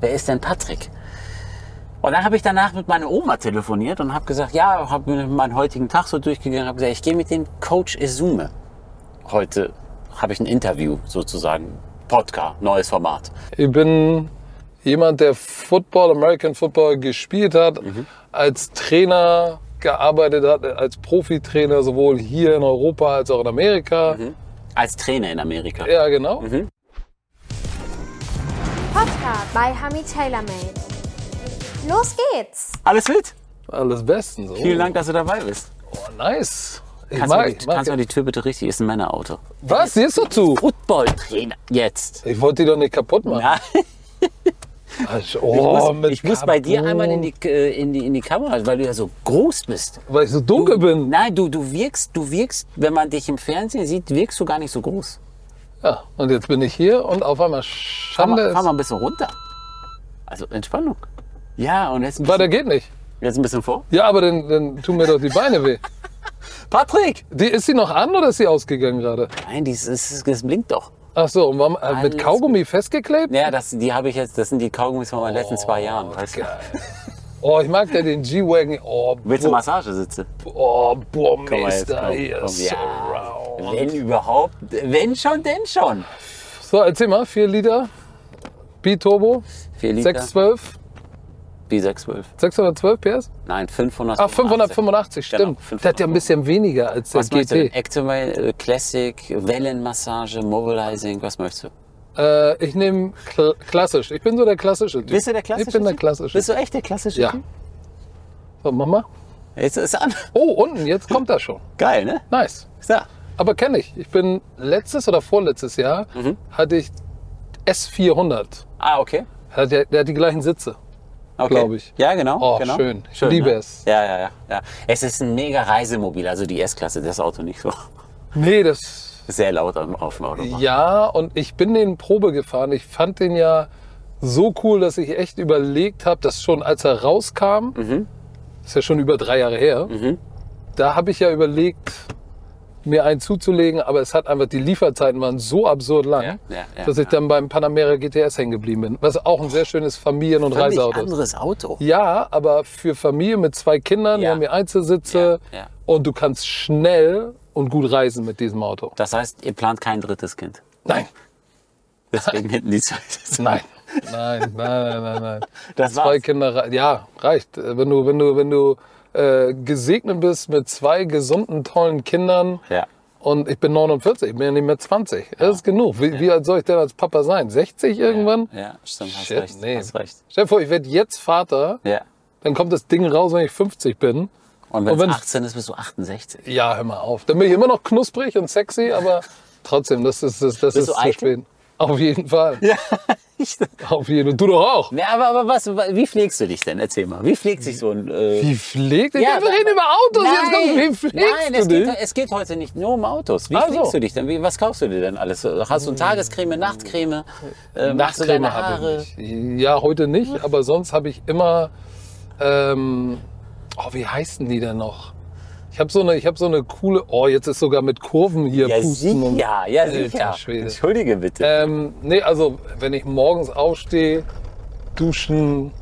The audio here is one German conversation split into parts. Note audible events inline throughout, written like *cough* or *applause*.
wer ist denn Patrick? Und dann habe ich danach mit meiner Oma telefoniert und habe gesagt, ja, habe mir meinen heutigen Tag so durchgegangen, habe gesagt, ich gehe mit dem Coach Izume. Heute habe ich ein Interview sozusagen, Podcast, neues Format. Ich bin jemand, der Football, American Football gespielt hat, als Trainer gearbeitet hat, als Profitrainer sowohl hier in Europa als auch in Amerika. Als Trainer in Amerika. Ja, genau. Podcast bei Hami TaylorMade. Los geht's! Alles fit? Alles bestens. Oh. Vielen Dank, dass du dabei bist. Oh, nice. Ich Kannst, du, mag, mal ich die, mag kannst du mal die Tür bitte richtig, ist ein Männerauto. Was? Hier ist doch zu. Footballtrainer, jetzt. Ich wollte die doch nicht kaputt machen. Ja, *laughs* Also, ich oh, muss, mit ich muss bei dir einmal in die, äh, in, die, in die Kamera, weil du ja so groß bist. Weil ich so dunkel bin. Nein, du, du wirkst, du wirkst, wenn man dich im Fernsehen sieht, wirkst du gar nicht so groß. Ja, und jetzt bin ich hier und auf einmal Fahr Schande mal, fahr mal ist. ein bisschen runter. Also Entspannung. Ja, und jetzt ein Weiter bisschen, geht nicht. jetzt ein bisschen vor. Ja, aber dann, dann tun mir doch die Beine weh. *laughs* Patrick! Die, ist sie noch an oder ist sie ausgegangen gerade? Nein, dies, ist, das blinkt doch. Ach so, und warum, äh, mit Kaugummi festgeklebt? Ja, das, die habe ich jetzt, das sind die Kaugummis von meinen letzten zwei Jahren. Weißt du? *laughs* Oh, ich mag ja den G-Wagon. Oh, Willst du Massagesitze? Oh, komm, hier. komm, ja. Wenn überhaupt, wenn schon, denn schon. So, erzähl mal, 4 Liter. B-Turbo, 4 Liter, 612, B612. 612 PS? Nein, 500. Ach, 585, Genau, stimmt. Der hat ja ein bisschen weniger als der Was möchtest du? denn? GT. Activate, äh, Classic, Wellenmassage, Mobilizing, was möchtest du? Äh, ich nehme kl klassisch. Ich bin so der klassische Typ. Bist du der klassische Ich bin der klassische. Bist du echt der klassische Ja. Typ? So, mach mal. Jetzt ist an. Oh, unten, jetzt kommt er schon. Geil, ne? Nice. Ist da. Aber kenne ich. Ich bin letztes oder vorletztes Jahr Mhm. hatte ich S400. Ah, okay. Hat der, der hat die gleichen Sitze. okay. Glaub ich. Ja, genau. Oh, genau. schön. Ich liebe ne? es. Ja, ja, ja, ja. Es ist ein mega Reisemobil, also die S-Klasse, das Auto nicht so. Nee, das. Sehr laut am- auf dem Autobahn. Ja, und ich bin den Probe gefahren. Ich fand den ja so cool, dass ich echt überlegt habe, dass schon als er rauskam, Mhm. das ist ja schon über drei Jahre her, da habe ich ja überlegt, mir einen zuzulegen, aber es hat einfach, die Lieferzeiten waren so absurd lang, Ja, ja, ja, dass ich ja. dann beim Panamera GTS hängen geblieben bin. Was auch ein sehr schönes Familien- und Reiseauto ist. anderes Auto. Ja, aber für Familie mit zwei Kindern, wir haben hier Einzelsitze Ja, ja. und du kannst schnell und gut reisen mit diesem Auto. Das heißt, ihr plant kein drittes Kind. Nein, *laughs* Deswegen hinten die zweite. *laughs* nein, nein, nein, nein, nein, nein. Das Zwei war's. Kinder, ja, reicht. Wenn du, wenn du, wenn du äh, gesegnet bist mit zwei gesunden, tollen Kindern Ja. und ich bin 49, ich bin ja nicht mehr 20. Das ist genug. Wie, wie alt soll ich denn als Papa sein? 60 irgendwann? Ja, stimmt, hast Shit, recht. nee. Hast recht. Stell dir vor, ich werde jetzt Vater, Ja. dann kommt das Ding raus, wenn ich 50 bin. Und wenn es 18 ist, bist du 68. Ja, hör mal auf. Dann bin ich immer noch knusprig und sexy, aber trotzdem, das ist, das, das Bist ist zu spät. Auf jeden Fall. *laughs* Ja. Auf jeden Fall. Du doch auch. ja aber, aber was, wie pflegst du dich denn? Erzähl mal. Wie pflegt sich so ein. Äh, Wie pflegt? Ja, wir reden über Autos. Jetzt komm, wie pflegst Nein, es dich? geht, es geht heute nicht nur um Autos. Wie Ach pflegst du dich denn? Wie, was kaufst du dir denn alles? Hast du eine Tagescreme, Nachtcreme? Äh, Nachtcreme habe ich nicht. Ja, heute nicht, aber sonst habe ich immer. Ähm, oh, wie heißen die denn noch? Ich habe so eine, ich habe so eine coole. Oh, jetzt ist sogar mit Kurven hier Ja, pusten. und-. Ja, *laughs* Alter sicher. Schwede. Entschuldige bitte. Ähm, nee, also wenn ich morgens aufstehe, duschen,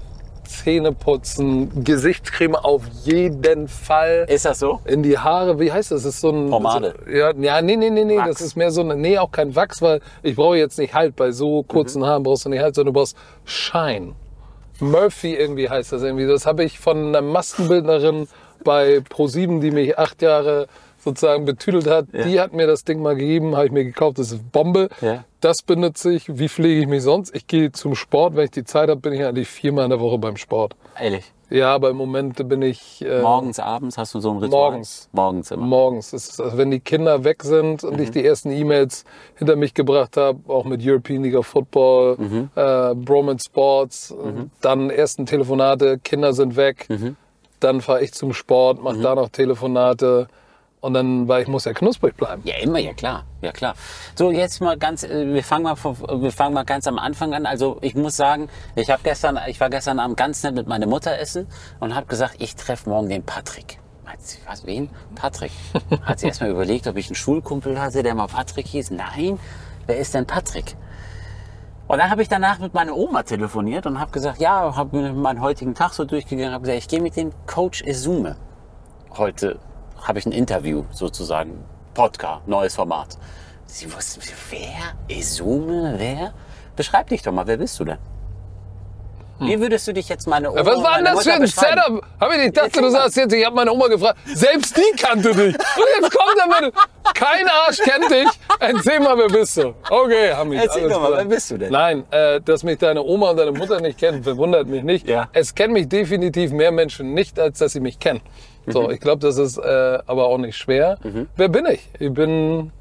Zähne putzen, Gesichtscreme auf jeden Fall. ist das so? In die Haare, wie heißt das? Das ist so ein. Pomade. So, ja, ja, nee, nee, nee, nee. Wachs. Das ist mehr so eine. Nee, auch kein Wachs, weil ich brauche jetzt nicht Halt. Bei so kurzen Mhm. Haaren brauchst du nicht Halt, sondern du brauchst Shine. Murphy irgendwie heißt das irgendwie. Das habe ich von einer Maskenbildnerin bei Pro7, die mich acht Jahre sozusagen betüdelt hat. Die hat mir das Ding mal gegeben, habe ich mir gekauft. Das ist Bombe. Ja. Das benutze ich. Wie pflege ich mich sonst? Ich gehe zum Sport. Wenn ich die Zeit habe, bin ich eigentlich viermal in der Woche beim Sport. Ehrlich. Ja, aber im Moment bin ich. Äh, Morgens, abends hast du so ein Ritual? Morgens. Morgens immer. Morgens. Ist, also wenn die Kinder weg sind und ich die ersten E-Mails hinter mich gebracht habe, auch mit European League of Football, äh, Broman Sports, dann ersten Telefonate, Kinder sind weg, dann fahre ich zum Sport, mache da noch Telefonate und dann, weil ich muss ja knusprig bleiben. Ja, immer, ja klar, ja klar. So, jetzt mal ganz, äh, wir fangen mal, von, wir fangen mal ganz am Anfang an. Also ich muss sagen, ich habe gestern, ich war gestern Abend ganz nett mit meiner Mutter essen und habe gesagt, ich treffe morgen den Patrick. Meint sie, was, wen? Patrick. *laughs* Hat sie erstmal überlegt, ob ich einen Schulkumpel hatte, der mal Patrick hieß. Nein, wer ist denn Patrick? Und dann habe ich danach mit meiner Oma telefoniert und habe gesagt, ja, habe mir meinen heutigen Tag so durchgegangen, habe gesagt, ich gehe mit dem Coach Izume. Heute habe ich ein Interview sozusagen, Podcast, neues Format. Sie wusste, wer? Izume, wer? Beschreib dich doch mal, wer bist du denn? Wie würdest du dich jetzt meine Oma Ja, was war denn das für ein? Setup? Hab ich nicht, dachte, Erzähl du sagst jetzt, ich habe meine Oma gefragt. Selbst die kannte dich. Und jetzt kommt er mit, kein Arsch kennt dich. Erzähl mal, wer bist du? Okay, Hamid. Erzähl alles doch mal, wer bist du denn? Nein, äh, dass mich deine Oma und deine Mutter nicht kennen, verwundert mich nicht. Ja. Es kennen mich definitiv mehr Menschen nicht, als dass sie mich kennen. So, Mhm. ich glaube, das ist äh, aber auch nicht schwer. Wer bin ich? Ich bin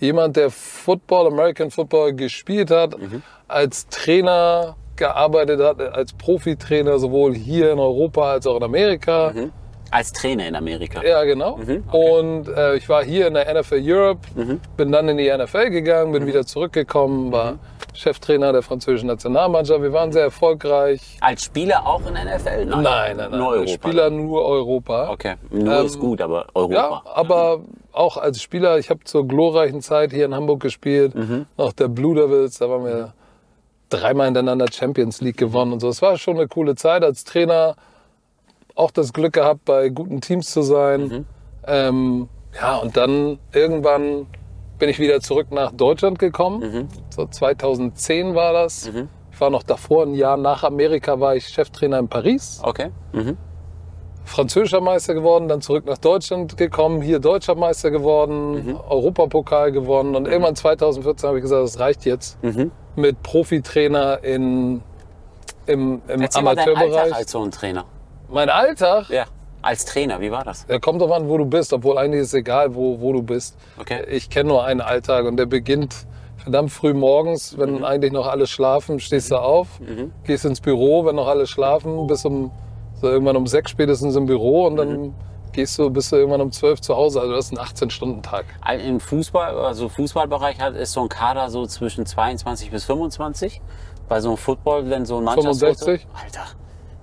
jemand, der Football, American Football gespielt hat, Mhm. als Trainer gearbeitet hat, als Profitrainer sowohl hier in Europa als auch in Amerika. Als Trainer in Amerika. Ja, genau. Mhm, Und äh, ich war hier in der NFL Europe, bin dann in die NFL gegangen, Mhm. bin wieder zurückgekommen, war Cheftrainer der französischen Nationalmannschaft. Wir waren sehr erfolgreich. Als Spieler auch in der NFL? Nein, nein, nein. Nur Europa. Spieler nur Europa. Okay, nur Ähm, ist gut, aber Ja, Europa. aber auch als Spieler, ich habe zur glorreichen Zeit hier in Hamburg gespielt, Mhm. noch der Blue Devils, da waren wir dreimal hintereinander Champions League gewonnen und so. Es war schon eine coole Zeit als Trainer. Auch das Glück gehabt, bei guten Teams zu sein. Mhm. Ähm, ja, und dann irgendwann bin ich wieder zurück nach Deutschland gekommen. Mhm. So 2010 war das. Ich war noch davor, ein Jahr nach Amerika, war ich Cheftrainer in Paris Okay. Mhm. französischer Meister geworden, dann zurück nach Deutschland gekommen, hier deutscher Meister geworden, Mhm. Europapokal gewonnen und irgendwann 2014 habe ich gesagt, das reicht jetzt Mhm. mit Profitrainer in, im, im Erzähl mal deinen Alltag Amateurbereich. als so ein Trainer. Mein Alltag, Ja. Als Trainer, wie war das? der kommt drauf an, wo du bist, obwohl eigentlich ist es egal, wo, wo du bist. Okay. Ich kenne nur einen Alltag und der beginnt verdammt früh morgens, Mhm. wenn eigentlich noch alle schlafen, stehst du auf, gehst ins Büro, wenn noch alle schlafen, bis um so irgendwann um sechs spätestens im Büro und dann Mhm. gehst du, bist du irgendwann um zwölf zu Hause. Also das ist ein 18-Stunden-Tag. Im Fußball, also Fußballbereich hat, ist so ein Kader so zwischen 22 bis 25. Bei so einem Football, wenn so ein Mannschaftsfoto... 65. Alter,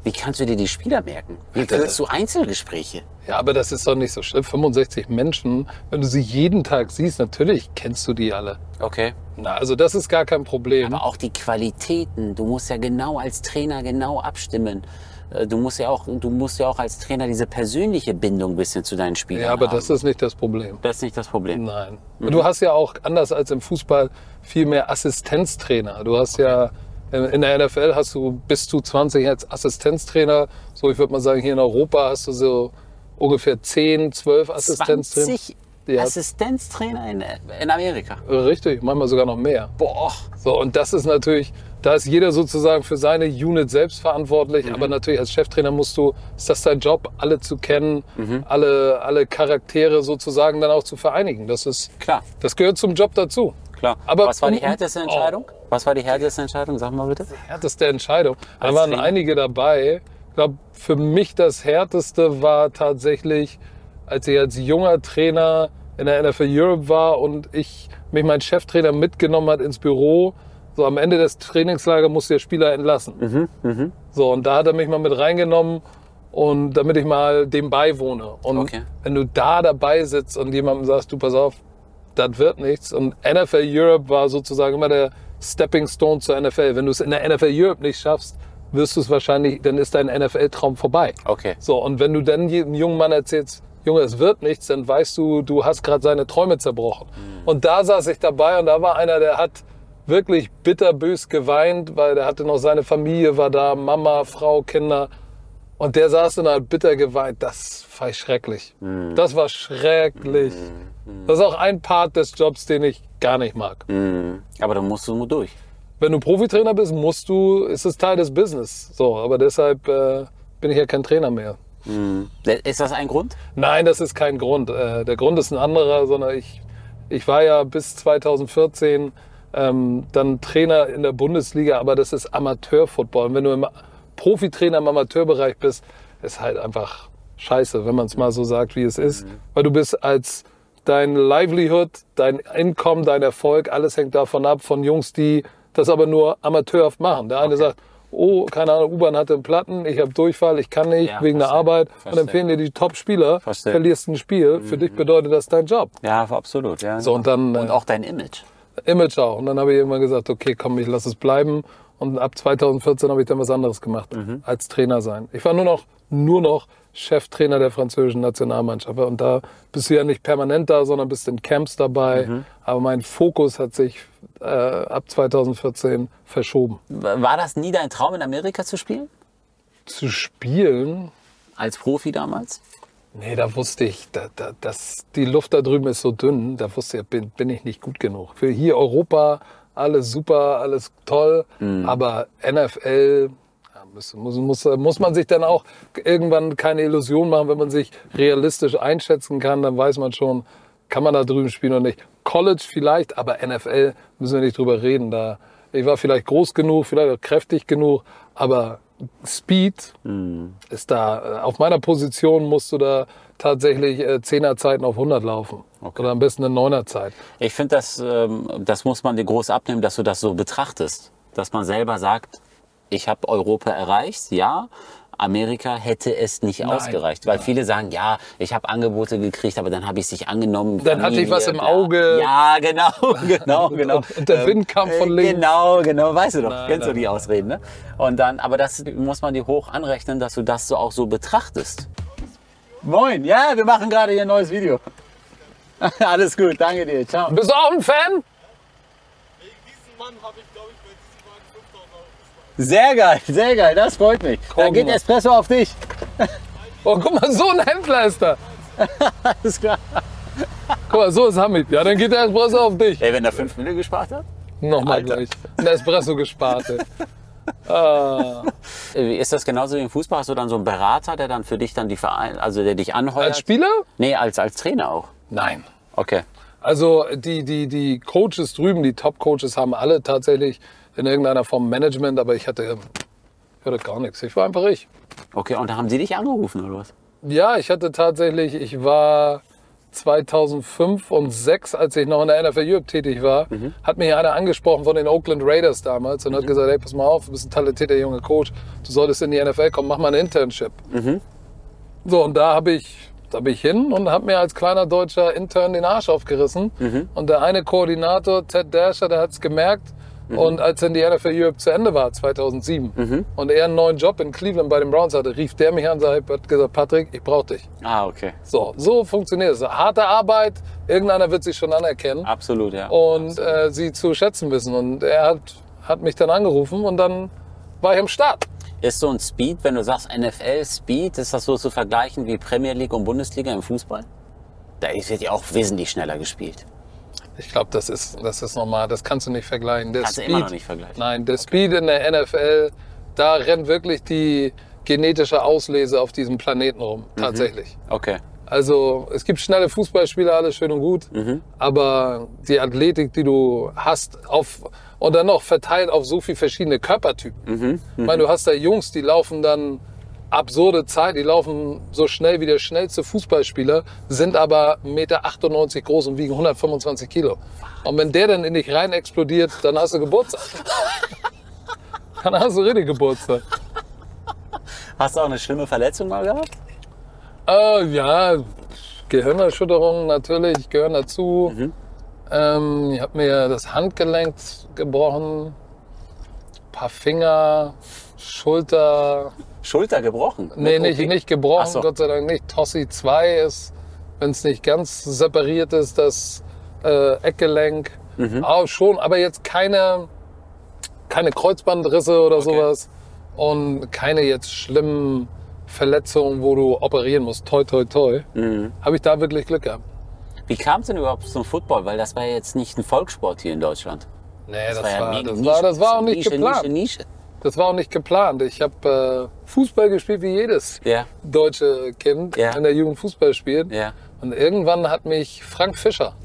wie kannst du dir die Spieler merken? Wie führst du Einzelgespräche? Ja, aber das ist doch nicht so schlimm. 65 Menschen, wenn du sie jeden Tag siehst, natürlich kennst du die alle. Okay. Na, also das ist gar kein Problem. Aber auch die Qualitäten. Du musst ja genau als Trainer genau abstimmen. Äh, Du musst ja auch, du musst ja auch als Trainer diese persönliche Bindung ein bisschen zu deinen Spielern ja, aber haben. das ist nicht das Problem. das ist nicht das Problem. Nein. Du hast ja auch, anders als im Fußball, viel mehr Assistenztrainer. Du hast ja, in in der NFL hast du bis zu 20 als Assistenztrainer. So, ich würde mal sagen, hier in Europa hast du so ungefähr 10, 12 Assistenztrainer. 20 Ja. Assistenztrainer in, in Amerika. Richtig, manchmal sogar noch mehr. Boah. So, und das ist natürlich, da ist jeder sozusagen für seine Unit selbst verantwortlich. Aber natürlich als Cheftrainer musst du, ist das dein Job, alle zu kennen, alle, alle Charaktere sozusagen dann auch zu vereinigen. Das ist, Klar, das gehört zum Job dazu. Klar. Aber Was war die härteste Entscheidung? Was war die härteste Entscheidung? Sag mal bitte. härteste Entscheidung. Da waren Trainer? einige dabei. Ich glaube, für mich das härteste war tatsächlich, als ich als junger Trainer in der NFL Europe war und ich mich mein Cheftrainer mitgenommen hat ins Büro. So am Ende des Trainingslagers musste der Spieler entlassen. Mhm, So und da hat er mich mal mit reingenommen und damit ich mal dem beiwohne. Und Okay. wenn du da dabei sitzt und jemandem sagst, du pass auf, das wird nichts. Und NFL Europe war sozusagen immer der Stepping Stone zur NFL. Wenn du es in der NFL Europe nicht schaffst, wirst du es wahrscheinlich, dann ist dein NFL-Traum vorbei. Okay. So, und wenn du dann jedem jungen Mann erzählst, Junge, es wird nichts, dann weißt du, du hast gerade seine Träume zerbrochen. Und da saß ich dabei und da war einer, der hat wirklich bitterbös geweint, weil der hatte noch seine Familie, war da, Mama, Frau, Kinder. Und der saß und hat bitter geweint. Das war schrecklich. Das war schrecklich. Das ist auch ein Part des Jobs, den ich gar nicht mag. Mhm. Aber dann musst du nur durch. Wenn du Profitrainer bist, musst du, ist es Teil des Business. So, aber deshalb äh, bin ich ja kein Trainer mehr. Ist das ein Grund? Nein, das ist kein Grund. Äh, der Grund ist ein anderer, sondern ich, ich war ja bis 2014 ähm, dann Trainer in der Bundesliga, aber das ist Amateurfootball. Und wenn du im Profitrainer im Amateurbereich bist, ist halt einfach scheiße, wenn man es mal so sagt, wie es ist. Weil du bist als dein Livelihood, dein Income, dein Erfolg, alles hängt davon ab, von Jungs, die das aber nur amateurhaft machen. Der eine sagt, oh, keine Ahnung, U-Bahn hatte einen Platten, ich habe Durchfall, ich kann nicht, Ja, wegen der. Arbeit. Und Verstehe. empfehlen dir die Top-Spieler, verlierst ein Spiel. Für dich bedeutet das dein Job. Ja, absolut. Ja. So, und dann, und äh, auch dein Image. Image auch. Und dann habe ich irgendwann gesagt, okay, komm, ich lass es bleiben. Und ab 2014 habe ich dann was anderes gemacht als Trainer sein. Ich war nur noch, nur noch Cheftrainer der französischen Nationalmannschaft. Und da bist du ja nicht permanent da, sondern bist in Camps dabei. Aber mein Fokus hat sich äh, ab 2014 verschoben. War das nie dein Traum, in Amerika zu spielen? Zu spielen, Als Profi damals? Nee, da wusste ich, da, da, dass die Luft da drüben ist so dünn, da wusste ich, bin, bin ich nicht gut genug. Für hier Europa, alles super, alles toll, aber NFL, ja, muss, muss, muss, man sich dann auch irgendwann keine Illusion machen, wenn man sich realistisch einschätzen kann, dann weiß man schon, kann man da drüben spielen oder nicht. College vielleicht, aber NFL müssen wir nicht drüber reden. Da, ich war vielleicht groß genug, vielleicht auch kräftig genug, aber Speed ist da, äh, auf meiner Position musst du da tatsächlich äh, 10er Zeiten auf 100 laufen. Oder am besten eine 9er Zeit. Ich finde, das, ähm, das muss man dir groß abnehmen, dass du das so betrachtest. Dass man selber sagt, ich habe Europa erreicht, ja. Amerika hätte es nicht ausgereicht, weil viele sagen, ja, ich habe Angebote gekriegt, aber dann habe ich es nicht angenommen. Dann hatte ich was im. Auge. Ja, genau, genau, *laughs* genau. Und- und der Wind kam von äh, links. Genau, genau, weißt du doch, Nein, kennst du nein, die Ausreden, ne? Und dann, aber das muss man dir hoch anrechnen, dass du das so auch so betrachtest. Moin, ja, wir machen gerade hier ein neues Video. *laughs* Alles gut, danke dir, ciao. Bist du auch ein Fan? Wegen diesem Mann habe ich, glaube ich, bei diesem Wagen 5000 Euro gespart. Sehr geil, sehr geil, das freut mich. Da Guck geht. Espresso auf dich. Oh, guck mal, so ein Händler ist da. *laughs* Alles klar. Guck mal, so ist Hamid. Ja, dann geht der Espresso auf dich. Ey, wenn er 5 Mille gespart hat? Nochmal Alter. gleich. Ein Espresso gespart. *laughs* Ah, Äh, Ist das genauso wie im Fußball? Hast du dann so einen Berater, der dann für dich dann die Verein, also der dich anheuert? als Spieler? Nee, als, als Trainer auch. Nein. Okay. Also die, die, die Coaches drüben, die Top-Coaches haben alle tatsächlich in irgendeiner Form Management, aber ich hatte, ich hatte gar nichts. Ich war einfach ich. Okay, und da haben sie dich angerufen oder was? Ja, ich hatte tatsächlich, ich war 2005 und 2006, als ich noch in der NFL Europe tätig war, hat mich einer angesprochen von den Oakland Raiders damals und hat gesagt, hey, pass mal auf, du bist ein talentierter junger Coach, du solltest in die NFL kommen, mach mal ein Internship. So, und da habe ich, da bin ich hin und habe mir als kleiner deutscher Intern den Arsch aufgerissen. Und der eine Koordinator, Ted Dasher, der hat es gemerkt. Und als dann die NFL Europe zu Ende war, 2007, und er einen neuen Job in Cleveland bei den Browns hatte, rief der mich an und hat gesagt, Patrick, ich brauche dich. Ah, okay. So, so funktioniert es. Harte Arbeit, irgendeiner wird sich schon anerkennen Absolut, ja. und äh, sie zu schätzen wissen. Und er hat, hat mich dann angerufen und dann war ich am Start. Ist so ein Speed, wenn du sagst NFL Speed, ist das so zu vergleichen wie Premier League und Bundesliga im Fußball? Da wird ja auch wesentlich schneller gespielt. Ich glaube, das ist, das ist normal. Das kannst du nicht vergleichen. Der Kannst du immer noch nicht vergleichen. Nein, der Speed in der NFL, da rennt wirklich die genetische Auslese auf diesem Planeten rum. Mhm. Tatsächlich. Okay. Also es gibt schnelle Fußballspieler, alles schön und gut, Mhm. aber die Athletik, die du hast, auf und dann noch verteilt auf so viele verschiedene Körpertypen. Mhm. Ich meine, du hast da Jungs, die laufen dann absurde Zeit, die laufen so schnell wie der schnellste Fußballspieler, sind aber 1,98 Meter groß und wiegen 125 Kilo. Und wenn der dann in dich rein explodiert, dann hast du Geburtstag. *laughs* dann hast du richtig Geburtstag. Hast du auch eine schlimme Verletzung mal gehabt? Äh, ja, Gehirnerschütterungen natürlich gehören dazu. Ähm, ich habe mir das Handgelenk gebrochen, paar Finger, Schulter. Schulter gebrochen? Nee, nicht, nicht gebrochen, so. Gott sei Dank nicht. Tossi 2 ist, wenn es nicht ganz separiert ist, das äh, Eckgelenk. Auch schon, aber jetzt keine, keine Kreuzbandrisse oder sowas. Und keine jetzt schlimmen Verletzungen, wo du operieren musst. Toi, toi, toi. Habe ich da wirklich Glück gehabt. Wie kam es denn überhaupt zum Football? Weil das war ja jetzt nicht ein Volkssport hier in Deutschland. Nee, das, ja war, mega das, Nische. war, das war auch nicht Nische, geplant. Nische, Nische. Das war auch nicht geplant. Ich habe äh, Fußball gespielt wie jedes Ja, deutsche Kind Ja. in der Jugend Fußball spielt. ja. Und irgendwann hat mich Frank Fischer,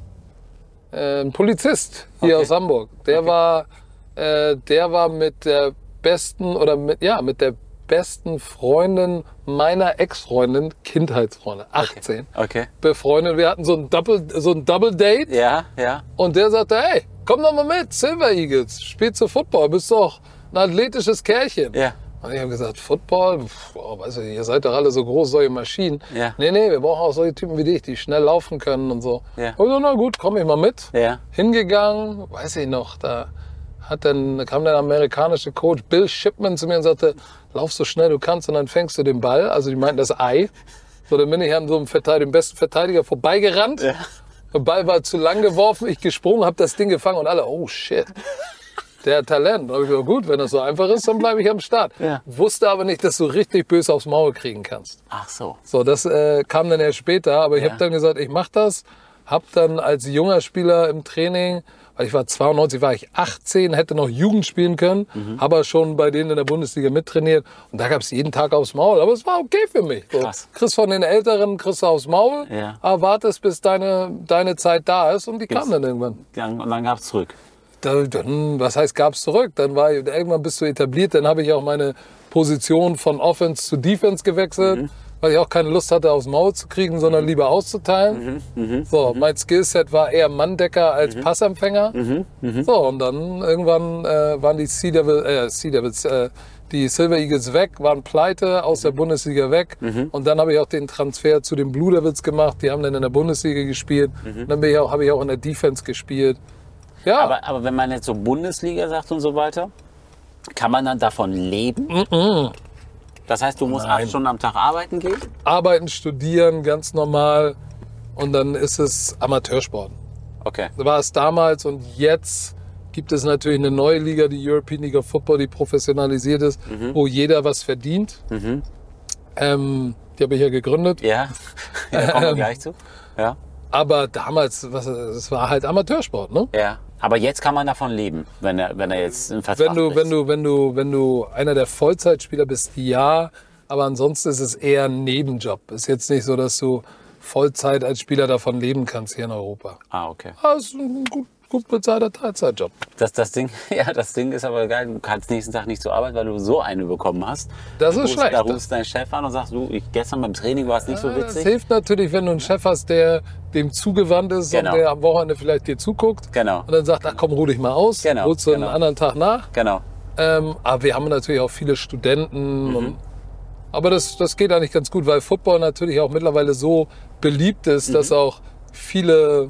äh, ein Polizist hier Okay. aus Hamburg, der war, äh, der war mit der besten oder mit, ja, mit der besten Freundin meiner Ex-Freundin, Kindheitsfreundin, 18, Okay. befreundet. Wir hatten so ein Double, so ein Double Date Ja, ja. und der sagte, hey, komm doch mal mit, Silver Eagles, spielst du Football, bist doch ein athletisches Kerlchen. Ja. Und ich habe gesagt, Football, Pff, boah, weiß ich, ihr seid doch alle so groß, solche Maschinen. Ja. Nee, nee, wir brauchen auch solche Typen wie dich, die schnell laufen können und so. Ja. Und so, na gut, komm ich mal mit. Ja. Hingegangen, weiß ich noch, da hat dann, da kam der amerikanische Coach Bill Shipman zu mir und sagte, lauf so schnell du kannst und dann fängst du den Ball. Also die meinten das Ei. So, dann bin ich an so einem Verteidiger, dem besten Verteidiger vorbeigerannt. Ja. Der Ball war zu lang geworfen, ich gesprungen, habe das Ding gefangen und alle, oh shit. Der Talent. Da hab ich gesagt, gut, wenn das so einfach ist, dann bleibe ich am Start. Ja. Wusste aber nicht, dass du richtig böse aufs Maul kriegen kannst. Ach so. So, das äh, kam dann erst später, aber ich Ja. habe dann gesagt, ich mache das. Hab dann als junger Spieler im Training, weil ich war 92, war ich 18, hätte noch Jugend spielen können, Mhm. aber schon bei denen in der Bundesliga mittrainiert und da gab es jeden Tag aufs Maul, aber es war okay für mich. So, Krass. Kriegst von den Älteren, kriegst du aufs Maul, Ja. aber wartest, bis deine, deine Zeit da ist und die kam dann irgendwann. Und dann gab's zurück. Da, dann, was heißt, gab's zurück? Dann war ich, irgendwann bist du etabliert, dann habe ich auch meine Position von Offense zu Defense gewechselt, Mhm. weil ich auch keine Lust hatte, aufs Maul zu kriegen, sondern lieber auszuteilen. Mhm. So, mein Skillset war eher Manndecker als Passempfänger. Mhm. So, und dann irgendwann äh, waren die Sea, Devil, äh, sea Devils, äh, die Silver Eagles weg, waren pleite, aus Mhm. der Bundesliga weg. Und dann habe ich auch den Transfer zu den Blue Devils gemacht. Die haben dann in der Bundesliga gespielt. Dann habe ich auch in der Defense gespielt. Ja, Mhm. Aber, aber wenn man jetzt so Bundesliga sagt und so weiter, kann man dann davon leben? Das heißt, du musst Nein. acht Stunden am Tag arbeiten gehen? arbeiten, studieren, ganz normal. Und dann ist es Amateursport. Okay. war es damals und jetzt gibt es natürlich eine neue Liga, die European League of Football, die professionalisiert ist, wo jeder was verdient. Ähm, die habe ich ja gegründet. Ja, *laughs* ja da kommen wir gleich zu. Ja. Aber damals, was, es war halt Amateursport, ne? ja. Aber jetzt kann man davon leben, wenn er, wenn er jetzt im Vertrag Wenn du, ist. wenn du, wenn du, wenn du einer der Vollzeitspieler bist, ja. Aber ansonsten ist es eher ein Nebenjob. Ist jetzt nicht so, dass du Vollzeit als Spieler davon leben kannst hier in Europa. Ah, okay. Ah, ist ein gut, gut bezahlter Teilzeitjob. Das, das, Ding, *laughs* ja, das Ding ist aber geil. Du kannst nächsten Tag nicht zur Arbeit, weil du so eine bekommen hast. Das Da ist schlecht. Da rufst deinen Chef an und sagst, du, ich, gestern beim Training war es nicht so Ja, Das witzig. hilft natürlich, wenn du einen Chef hast, der dem zugewandt ist Genau. und der am Wochenende vielleicht dir zuguckt Genau. und dann sagt, ach komm, ruh dich mal aus, Genau, holst du genau. einen anderen Tag nach. Genau. Ähm, aber wir haben natürlich auch viele Studenten. Mhm. Und, aber das, das geht eigentlich ganz gut, weil Football natürlich auch mittlerweile so beliebt ist, Mhm. dass auch viele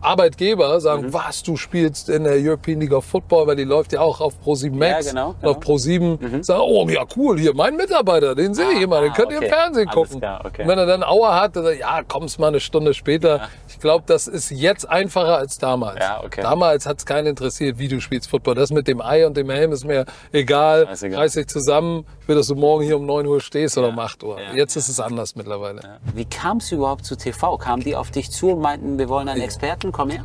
Arbeitgeber sagen, Mhm. was, du spielst in der European League of Football, weil die läuft ja auch auf Pro7 Max Ja, genau, genau. auf Pro7. Sagen, oh ja, cool, hier, mein Mitarbeiter, den sehe ich immer, den ah, könnt ihr im okay. Fernsehen Alles gucken. klar, okay. Und wenn er dann Auer hat, dann sagt, er, ja, kommst mal eine Stunde später. Ich glaube, das ist jetzt einfacher als damals. Ja, okay. Damals hat es keinen interessiert, wie du spielst Football. Das mit dem Ei und dem Helm ist mir egal. Scheißegal. Reiß dich zusammen. Ich will, dass du morgen hier um 9 Uhr stehst oder um 8 Uhr. Ja, Jetzt ist es anders mittlerweile. Wie kam es überhaupt zu TV? Kamen die auf dich zu und meinten, wir wollen einen Experten, komm her?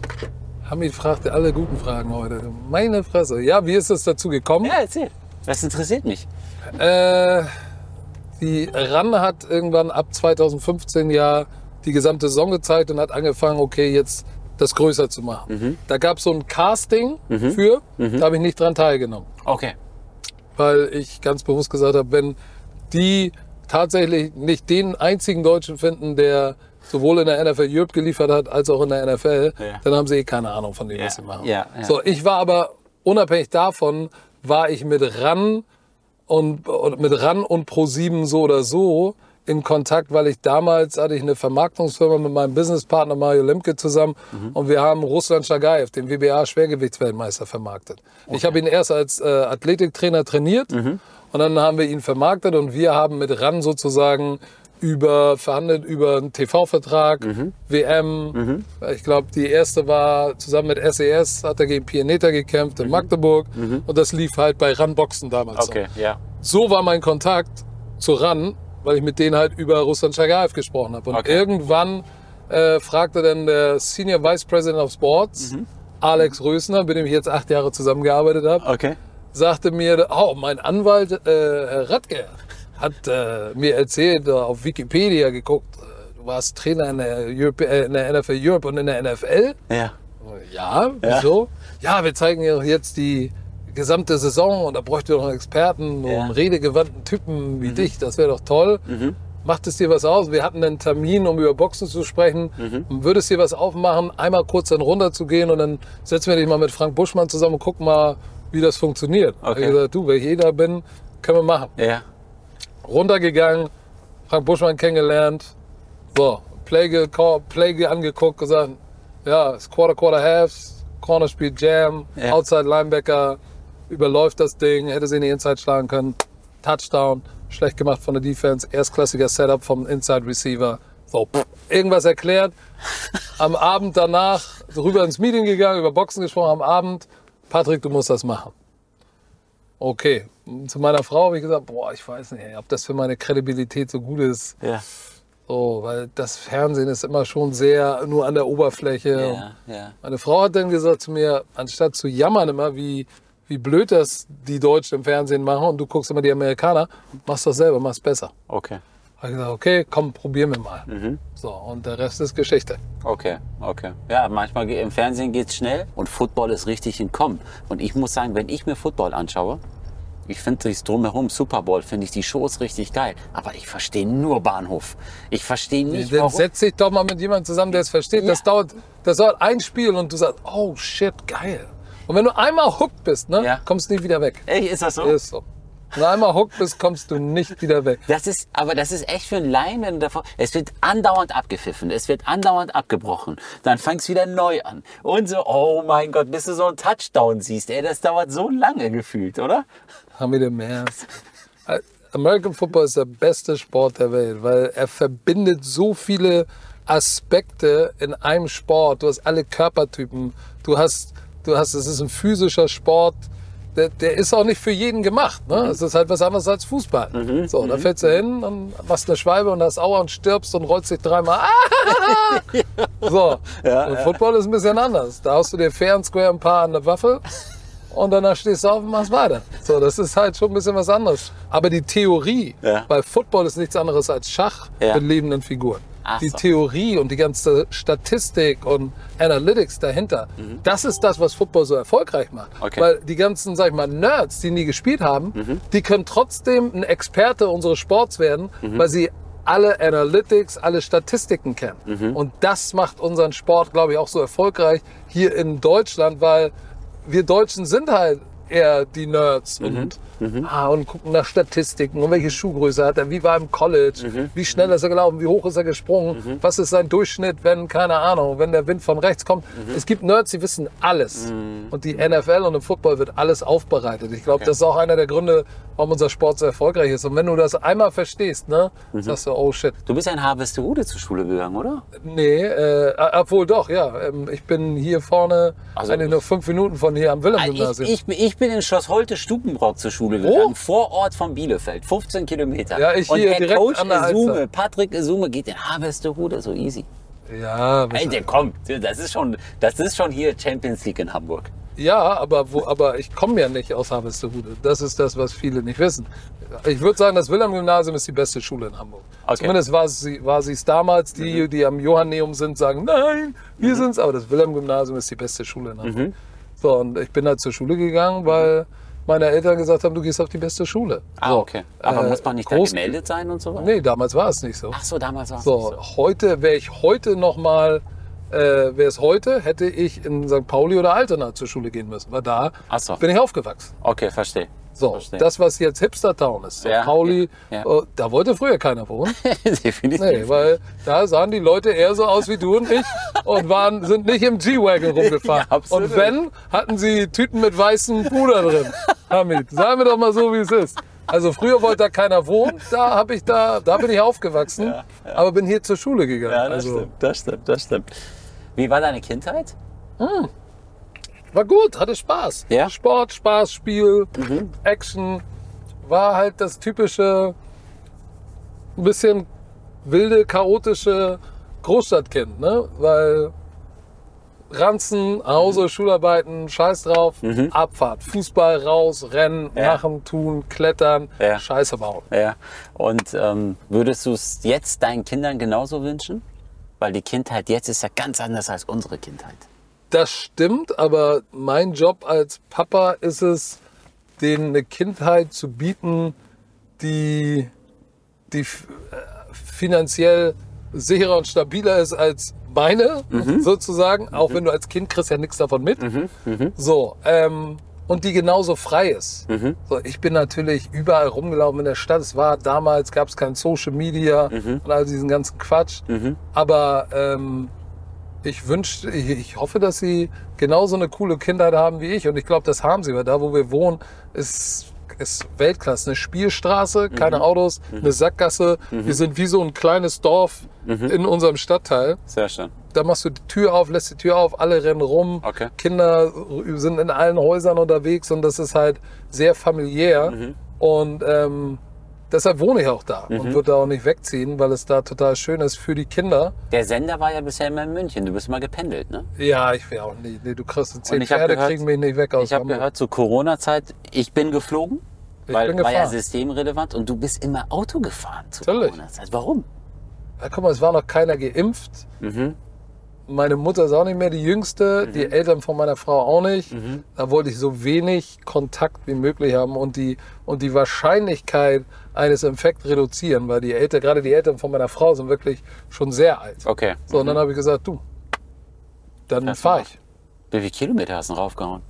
Hamid fragte alle guten Fragen heute. Meine Fresse. Ja, wie ist es dazu gekommen? Ja, erzähl. Das interessiert mich. Äh, die RAN hat irgendwann ab 2015 ja die gesamte Saison gezeigt und hat angefangen, okay, jetzt das größer zu machen. Da gab es so ein Casting für, da habe ich nicht dran teilgenommen. Okay. Weil ich ganz bewusst gesagt habe, wenn die tatsächlich nicht den einzigen Deutschen finden, der sowohl in der NFL Europe geliefert hat, als auch in der NFL, Ja. dann haben sie eh keine Ahnung von dem, was sie machen. So, ich war aber unabhängig davon, war ich mit RAN und, und mit RAN und Pro7 so oder so in Kontakt, weil ich damals hatte ich eine Vermarktungsfirma mit meinem Businesspartner Mario Lemke zusammen Mhm. und wir haben Russland Schagaev, den WBA Schwergewichtsweltmeister, vermarktet. Ich habe ihn erst als äh, Athletiktrainer trainiert Mhm. und dann haben wir ihn vermarktet und wir haben mit RAN sozusagen über verhandelt über einen TV-Vertrag, Mhm. WM. Ich glaube, die erste war zusammen mit SES, hat er gegen Pianeta gekämpft in Magdeburg und das lief halt bei RAN Boxen damals. Mhm. Okay, ja. So war mein Kontakt zu RAN, weil ich mit denen halt über Russland Schagaev gesprochen habe. Und Okay. irgendwann äh, fragte dann der Senior Vice President of Sports, Mhm. Alex Rösner, mit dem ich jetzt acht Jahre zusammengearbeitet habe, Okay. sagte mir, oh, mein Anwalt äh, Herr Radke hat äh, mir erzählt, äh, auf Wikipedia geguckt, äh, du warst Trainer in der, Europe, äh, in der NFL Europe und in der NFL. Ja. Ja, wieso? Ja, wir zeigen ja jetzt die gesamte Saison und da bräuchte doch einen Experten, Ja. einen redegewandten Typen wie dich, das wäre doch toll. Macht es dir was aus? Wir hatten einen Termin, um über Boxen zu sprechen. Würde es dir was aufmachen, einmal kurz dann runter zu gehen und dann setzen wir dich mal mit Frank Buschmann zusammen und gucken mal, wie das funktioniert. Okay. Ich hab gesagt, du, wenn ich eh da bin, können wir machen. Ja. Runtergegangen, Frank Buschmann kennengelernt, so, Play, Play ge angeguckt, gesagt, ja, ist Quarter, Quarter Halves, Corner spielt Jam, Ja. Outside Linebacker, überläuft das Ding, hätte sie in die Inside schlagen können, Touchdown, schlecht gemacht von der Defense, erstklassiger Setup vom Inside Receiver, so, pff, irgendwas erklärt, am Abend danach rüber ins Meeting gegangen, über Boxen gesprochen, am Abend, Patrick, du musst das machen. Okay, zu meiner Frau habe ich gesagt, boah, ich weiß nicht, ob das für meine Kredibilität so gut ist. Ja. So, weil das Fernsehen ist immer schon sehr nur an der Oberfläche. Ja. Ja. Meine Frau hat dann gesagt zu mir, anstatt zu jammern immer, wie, wie blöd das die Deutschen im Fernsehen machen und du guckst immer die Amerikaner, machst das selber, machst besser. Okay. Habe ich gesagt, okay, komm, probieren wir mal. Mhm. So, und der Rest ist Geschichte. Okay, okay. Ja, manchmal im Fernsehen geht's schnell und Football ist richtig im Kommen. Und ich muss sagen, wenn ich mir Football anschaue, ich finde das drumherum, Super Bowl, finde ich die Shows richtig geil. Aber ich verstehe nur Bahnhof. Ich verstehe nicht, Dann warum. setz dich doch mal mit jemandem zusammen, der es versteht. Das, dauert, das dauert ein Spiel und du sagst, oh shit, geil. Und wenn du einmal hooked bist, ne, Ja. kommst du nie wieder weg. Ey, ist das so? Ist so. Wenn du einmal hooked bist, kommst du nicht wieder weg. Das ist, aber das ist echt für einen Laien, wenn du davor, es wird andauernd abgepfiffen, es wird andauernd abgebrochen, dann fängst du wieder neu an. Und so, oh mein Gott, bis du so einen Touchdown siehst, ey, das dauert so lange gefühlt, oder? Haben wir den mehr? American Football ist der beste Sport der Welt, weil er verbindet so viele Aspekte in einem Sport. Du hast alle Körpertypen. Du hast, du hast, es ist ein physischer Sport. Der, der ist auch nicht für jeden gemacht. Ne? Es ist halt was anderes als Fußball. So, da fällst du hin und machst eine Schwalbe und hast Aua und stirbst und rollst dich dreimal. Ah! *laughs* So, und Football ist ein bisschen anders. Da hast du dir fair und square ein paar an der Waffel und danach stehst du auf und machst weiter. So, das ist halt schon ein bisschen was anderes. Aber die Theorie, Ja. weil Football ist nichts anderes als Schach Ja. mit lebenden Figuren. Ach die so. Theorie und die ganze Statistik und Analytics dahinter, das ist das, was Football so erfolgreich macht. Mhm. Okay. Weil die ganzen, sag ich mal, Nerds, die nie gespielt haben, Mhm. die können trotzdem ein Experte unseres Sports werden, Mhm. weil sie alle Analytics, alle Statistiken kennen. Mhm. Und das macht unseren Sport, glaube ich, auch so erfolgreich hier in Deutschland, weil wir Deutschen sind halt eher die Nerds Mhm. und, Ah, und gucken nach Statistiken und welche Schuhgröße hat er, wie war er im College, Mhm. wie schnell ist er gelaufen, wie hoch ist er gesprungen, was ist sein Durchschnitt, wenn, keine Ahnung, wenn der Wind von rechts kommt. Mhm. Es gibt Nerds, die wissen alles. Und die NFL und im Football wird alles aufbereitet. Ich glaube, das ist auch einer der Gründe, warum unser Sport so erfolgreich ist. Und wenn du das einmal verstehst, ne, Mhm. sagst du, oh shit. Du bist ja in Harvestehude zur Schule gegangen, oder? Nee, äh, obwohl doch, ja. Ähm, Ich bin hier vorne, Also- eigentlich nur fünf Minuten von hier am Ich, Wilhelm-Gymnasium. ich, ich bin in Schloss Holte Stukenbrock zur Schule Wo? gegangen, vor Ort von Bielefeld, 15 Kilometer. Ja, ich Und hier der direkt Coach an der Alster. Esume, Patrick Esume geht in Harvestehude, so easy. Ja, Ey, der kommt, das ist schon, das ist schon hier Champions League in Hamburg. Ja, aber, wo, aber ich komme ja nicht aus Harvestehude. Das ist das, was viele nicht wissen. Ich würde sagen, das Wilhelm-Gymnasium ist die beste Schule in Hamburg. Okay. Zumindest war sie war sie es damals. Die, die am Johanneum sind, sagen, nein, wir sind's. Aber das Wilhelm-Gymnasium ist die beste Schule in Hamburg. So, und ich bin halt zur Schule gegangen, weil meine Eltern gesagt haben, du gehst auf die beste Schule. Ah, so, okay. Aber äh, muss man nicht groß- da gemeldet sein und so weiter? Nee, damals war es nicht so. Ach so, damals war es So, nicht so. heute wäre ich heute noch mal, äh, wäre es heute, hätte ich in St. Pauli oder Altena zur Schule gehen müssen. Weil da so. bin ich aufgewachsen. Okay, verstehe. So, Verstehe. das, was jetzt Hipster Town ist, St. Ja, Pauli, ja, äh, da wollte früher keiner wohnen. *laughs* Definitiv. Nee, weil da sahen die Leute eher so aus wie du und ich und waren, sind nicht im G-Wagon *laughs* rumgefahren. Ja, und wenn, hatten sie Tüten mit weißem Puder drin. *laughs* Hamid, sagen wir doch mal so, wie es ist. Also früher wollte da keiner wohnen, da habe ich da, da bin ich aufgewachsen, aber bin hier zur Schule gegangen. ja, das also stimmt, das stimmt, das stimmt. Wie war deine Kindheit? War gut, hatte Spaß. Ja? Mhm. Sport, Spaß, Spiel, Action, war halt das typische, ein bisschen wilde, chaotische Großstadtkind, ne? Weil Ranzen, Hause, Mhm. Schularbeiten, Scheiß drauf, Abfahrt, Fußball raus, Rennen, Ja. machen, tun, klettern, Ja. Scheiße bauen. Ja. Und ähm, würdest du es jetzt deinen Kindern genauso wünschen? Weil die Kindheit jetzt ist ja ganz anders als unsere Kindheit. Das stimmt, aber mein Job als Papa ist es, denen eine Kindheit zu bieten, die, die äh, finanziell sicherer und stabiler ist als meine, sozusagen. Auch wenn du als Kind kriegst ja nichts davon mit. So, ähm, und die genauso frei ist. So, ich bin natürlich überall rumgelaufen in der Stadt. Es war damals, gab es kein Social Media und all diesen ganzen Quatsch. Aber ähm, ich wünsche, ich, hoffe, dass sie genauso eine coole Kindheit haben wie ich. Und ich glaube, das haben sie, weil da, wo wir wohnen, ist, ist Weltklasse. Eine Spielstraße, keine Autos, eine Sackgasse. Wir sind wie so ein kleines Dorf in unserem Stadtteil. Sehr schön. Da machst du die Tür auf, lässt die Tür auf, alle rennen rum. Okay. Kinder sind in allen Häusern unterwegs und das ist halt sehr familiär. Mhm. Und ähm, deshalb wohne ich auch da Mhm. und würde da auch nicht wegziehen, weil es da total schön ist für die Kinder. Der Sender war ja bisher immer in München. Du bist mal gependelt, ne? Ja, ich will auch nicht. Nee, du kriegst zehn Pferde, gehört- kriegen mich nicht weg aus Ich habe gehört, zur Corona-Zeit, ich bin geflogen, Ich weil bin war ja systemrelevant und du bist immer Auto gefahren zur. Corona-Zeit. Warum? Ja, guck mal, es war noch keiner geimpft. Mhm. Meine Mutter ist auch nicht mehr die Jüngste, die Eltern von meiner Frau auch nicht. Mhm. Da wollte ich so wenig Kontakt wie möglich haben und die, und die Wahrscheinlichkeit eines Infekts reduzieren, weil die Eltern, gerade die Eltern von meiner Frau sind wirklich schon sehr alt. Okay. So, und dann habe ich gesagt, du, dann fahre noch? ich. Wie viele Kilometer hast du denn raufgehauen?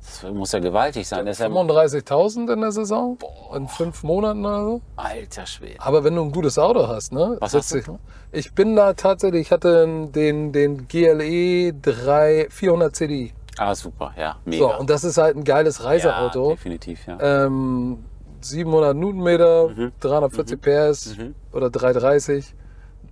Das muss ja gewaltig sein. Das ist ja 35.000 in der Saison, in fünf Monaten oder so. alter Schwede. Aber wenn du ein gutes Auto hast, ne? Was hast du? dich- Ich bin da tatsächlich, ich hatte den, den GLE 3 400 CDI. Ah, super, ja, mega. So, und das ist halt ein geiles ja, Reiseauto. definitiv, ja. ähm, 700 Newtonmeter, Mhm. 340 PS oder 330.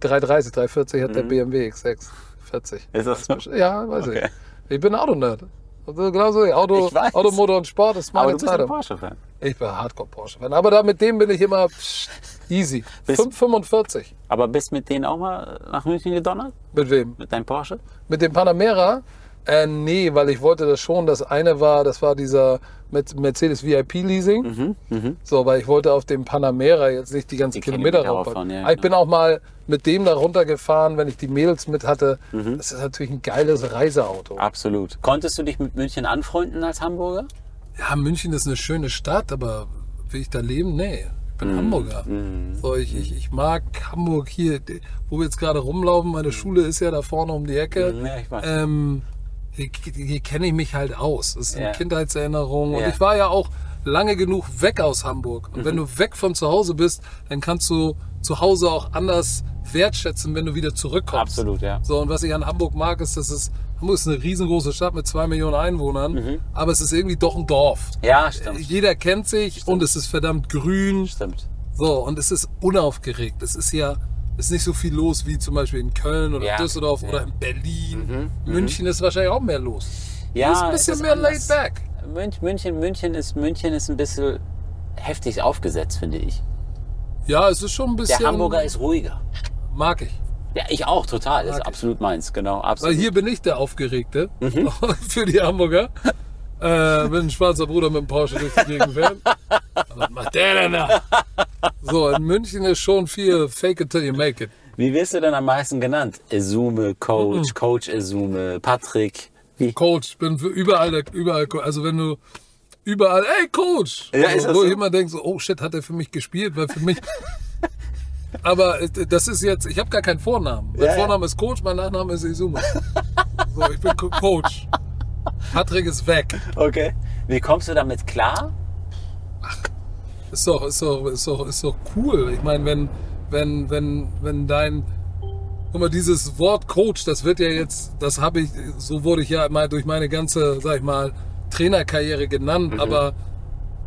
330, 340 hat der BMW X6. 40. Mhm. Ist das so? Ja, weiß Okay. ich. Ich bin Autonerd. Also genauso, Auto, Ich weiß. Automotor und Sport ist meine du bist Zeit. ein Porsche-Fan. Ich bin Hardcore Porsche-Fan. Aber da mit dem bin ich immer pst, easy. Bis- 5, 45. Aber bist mit denen auch mal nach München gedonnert? Mit wem? Mit deinem Porsche? Mit dem Panamera? Äh, nee, weil ich wollte das schon. Das eine war, das war dieser Mercedes VIP Leasing. Mhm, So, weil ich wollte auf dem Panamera jetzt nicht die ganzen Die Kilometer, rauffahren. ja, Aber ich bin genau. auch mal mit dem da runtergefahren, wenn ich die Mädels mit hatte. Mhm. Das ist natürlich ein geiles Reiseauto. Absolut. Konntest du dich mit München anfreunden als Hamburger? Ja, München ist eine schöne Stadt, aber will ich da leben? Nee. Ich bin Hamburger. So, ich, ich, ich mag Hamburg hier, wo wir jetzt gerade rumlaufen. Meine Schule ist ja da vorne um die Ecke. Ja, ich weiß. Ähm, hier, hier kenne ich mich halt aus. Das ist eine Ja. Kindheitserinnerung. Und Ja. ich war ja auch lange genug weg aus Hamburg. Und Mhm. wenn du weg von zu Hause bist, dann kannst du zu Hause auch anders wertschätzen, wenn du wieder zurückkommst. Absolut, ja. So, und was ich an Hamburg mag, ist, dass es, Hamburg ist eine riesengroße Stadt mit zwei Millionen Einwohnern, Mhm. aber es ist irgendwie doch ein Dorf. Ja, stimmt. Jeder kennt sich und es ist verdammt grün. Stimmt. So, und es ist unaufgeregt. Es ist ja ist nicht so viel los wie zum Beispiel in Köln oder Ja, Düsseldorf ja. Mhm, oder in Berlin. München ist wahrscheinlich auch mehr los. Ja, ist ein bisschen ist mehr anders. laid back. München, München, München, ist, München ist ein bisschen heftig aufgesetzt, finde ich. Ja, es ist schon ein bisschen. Der Hamburger ist ruhiger. Mag ich. Ja, ich auch, total. Das ist absolut meins, genau. Weil Absolut. hier bin ich der Aufgeregte Mhm. *laughs* für die Hamburger. Äh, bin ein schwarzer Bruder mit dem Porsche durch die Gegend fährt. Was macht der denn da? So, in München ist schon viel Fake it till you make it. Wie wirst du denn am meisten genannt? Esume, Mhm. Coach, Coach Esume, Patrick. Wie? Coach, ich bin für überall, überall, also wenn du überall, ey Coach, Ja, also, wo so? ich immer denke, so, oh shit, hat er für mich gespielt, weil für mich. *laughs* Aber äh, das ist jetzt, ich habe gar keinen Vornamen. Mein Ja, ja. Vorname ist Coach, mein Nachname ist Izuma. so, ich bin Co Coach. Patrick ist weg. Okay. Wie kommst du damit klar? Ist doch, ist doch, ist doch, ist doch cool. Ich meine, wenn, wenn, wenn, wenn dein, guck mal, dieses Wort Coach, das wird ja jetzt, das habe ich, so wurde ich ja mal durch meine ganze, sag ich mal, Trainerkarriere genannt, Mhm. aber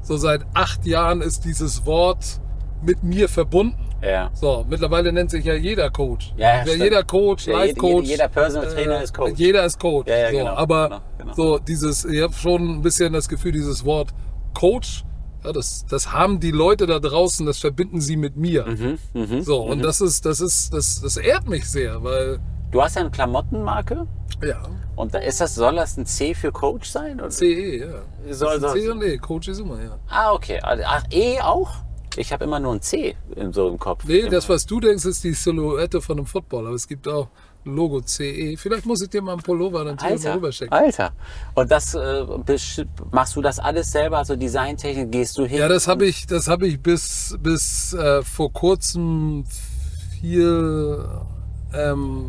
so seit acht Jahren ist dieses Wort mit mir verbunden. Ja. So, mittlerweile nennt sich ja jeder Coach. Ja, ja, jeder Coach, Ja, Life Coach. jeder- jeder Personal Trainer äh, ist Coach. Jeder ist Coach. Ja, ja, so, genau, aber genau, genau. so dieses, ich habe schon ein bisschen das Gefühl, dieses Wort Coach, ja, das, das haben die Leute da draußen, das verbinden sie mit mir. Mhm, so, und das ist, das ist, das, das ehrt mich sehr, weil, Du hast ja eine Klamottenmarke. ja, Und da ist das, soll das ein C für Coach sein? Oder? CE, ja. Soll, Das ist C soll, und E, Coach ist immer, ja. ah, okay. Ach, E auch? Ich habe immer nur ein C in so im Kopf. Nee, das, was du denkst, ist die Silhouette von einem Football, aber es gibt auch ein Logo CE. Vielleicht muss ich dir mal einen Pullover dann Alter, rüberschicken. Alter. Und das äh, machst du das alles selber, also Designtechnik, gehst du hin? Ja, das habe ich, das habe ich bis, bis äh, vor kurzem viel ähm,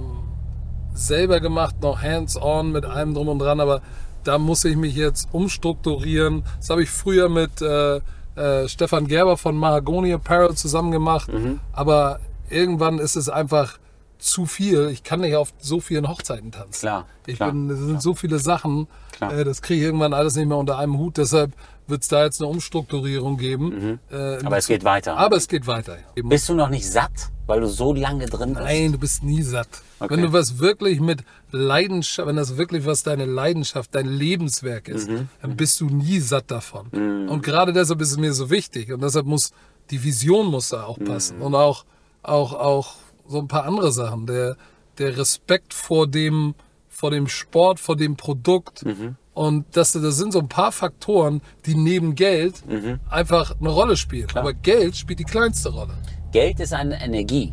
selber gemacht, noch hands-on mit allem drum und dran, aber da muss ich mich jetzt umstrukturieren. Das habe ich früher mit äh, äh, Stefan Gerber von Mahagoni Apparel zusammen gemacht. Mhm. Aber irgendwann ist es einfach zu viel. Ich kann nicht auf so vielen Hochzeiten tanzen. Klar, Ich klar, bin, es sind so viele Sachen, Klar. äh, das kriege ich irgendwann alles nicht mehr unter einem Hut. Deshalb wird es da jetzt eine Umstrukturierung geben. Äh, Mhm. Aber es geht weiter. Aber es geht weiter. Eben. Bist du noch nicht satt, weil du so lange drin bist? Nein, du bist nie satt. Okay. Wenn du was wirklich mit Leidenschaft, wenn das wirklich was deine Leidenschaft, dein Lebenswerk ist, Mhm. dann bist du nie satt davon. Und gerade deshalb ist es mir so wichtig. Und deshalb muss die Vision muss da auch passen. Mhm. Und auch, auch, auch so ein paar andere Sachen. Der, der Respekt vor dem, vor dem Sport, vor dem Produkt. Mhm. Und das, das sind so ein paar Faktoren, die neben Geld Mhm. einfach eine Rolle spielen. Aber Geld spielt die kleinste Rolle. Geld ist eine Energie,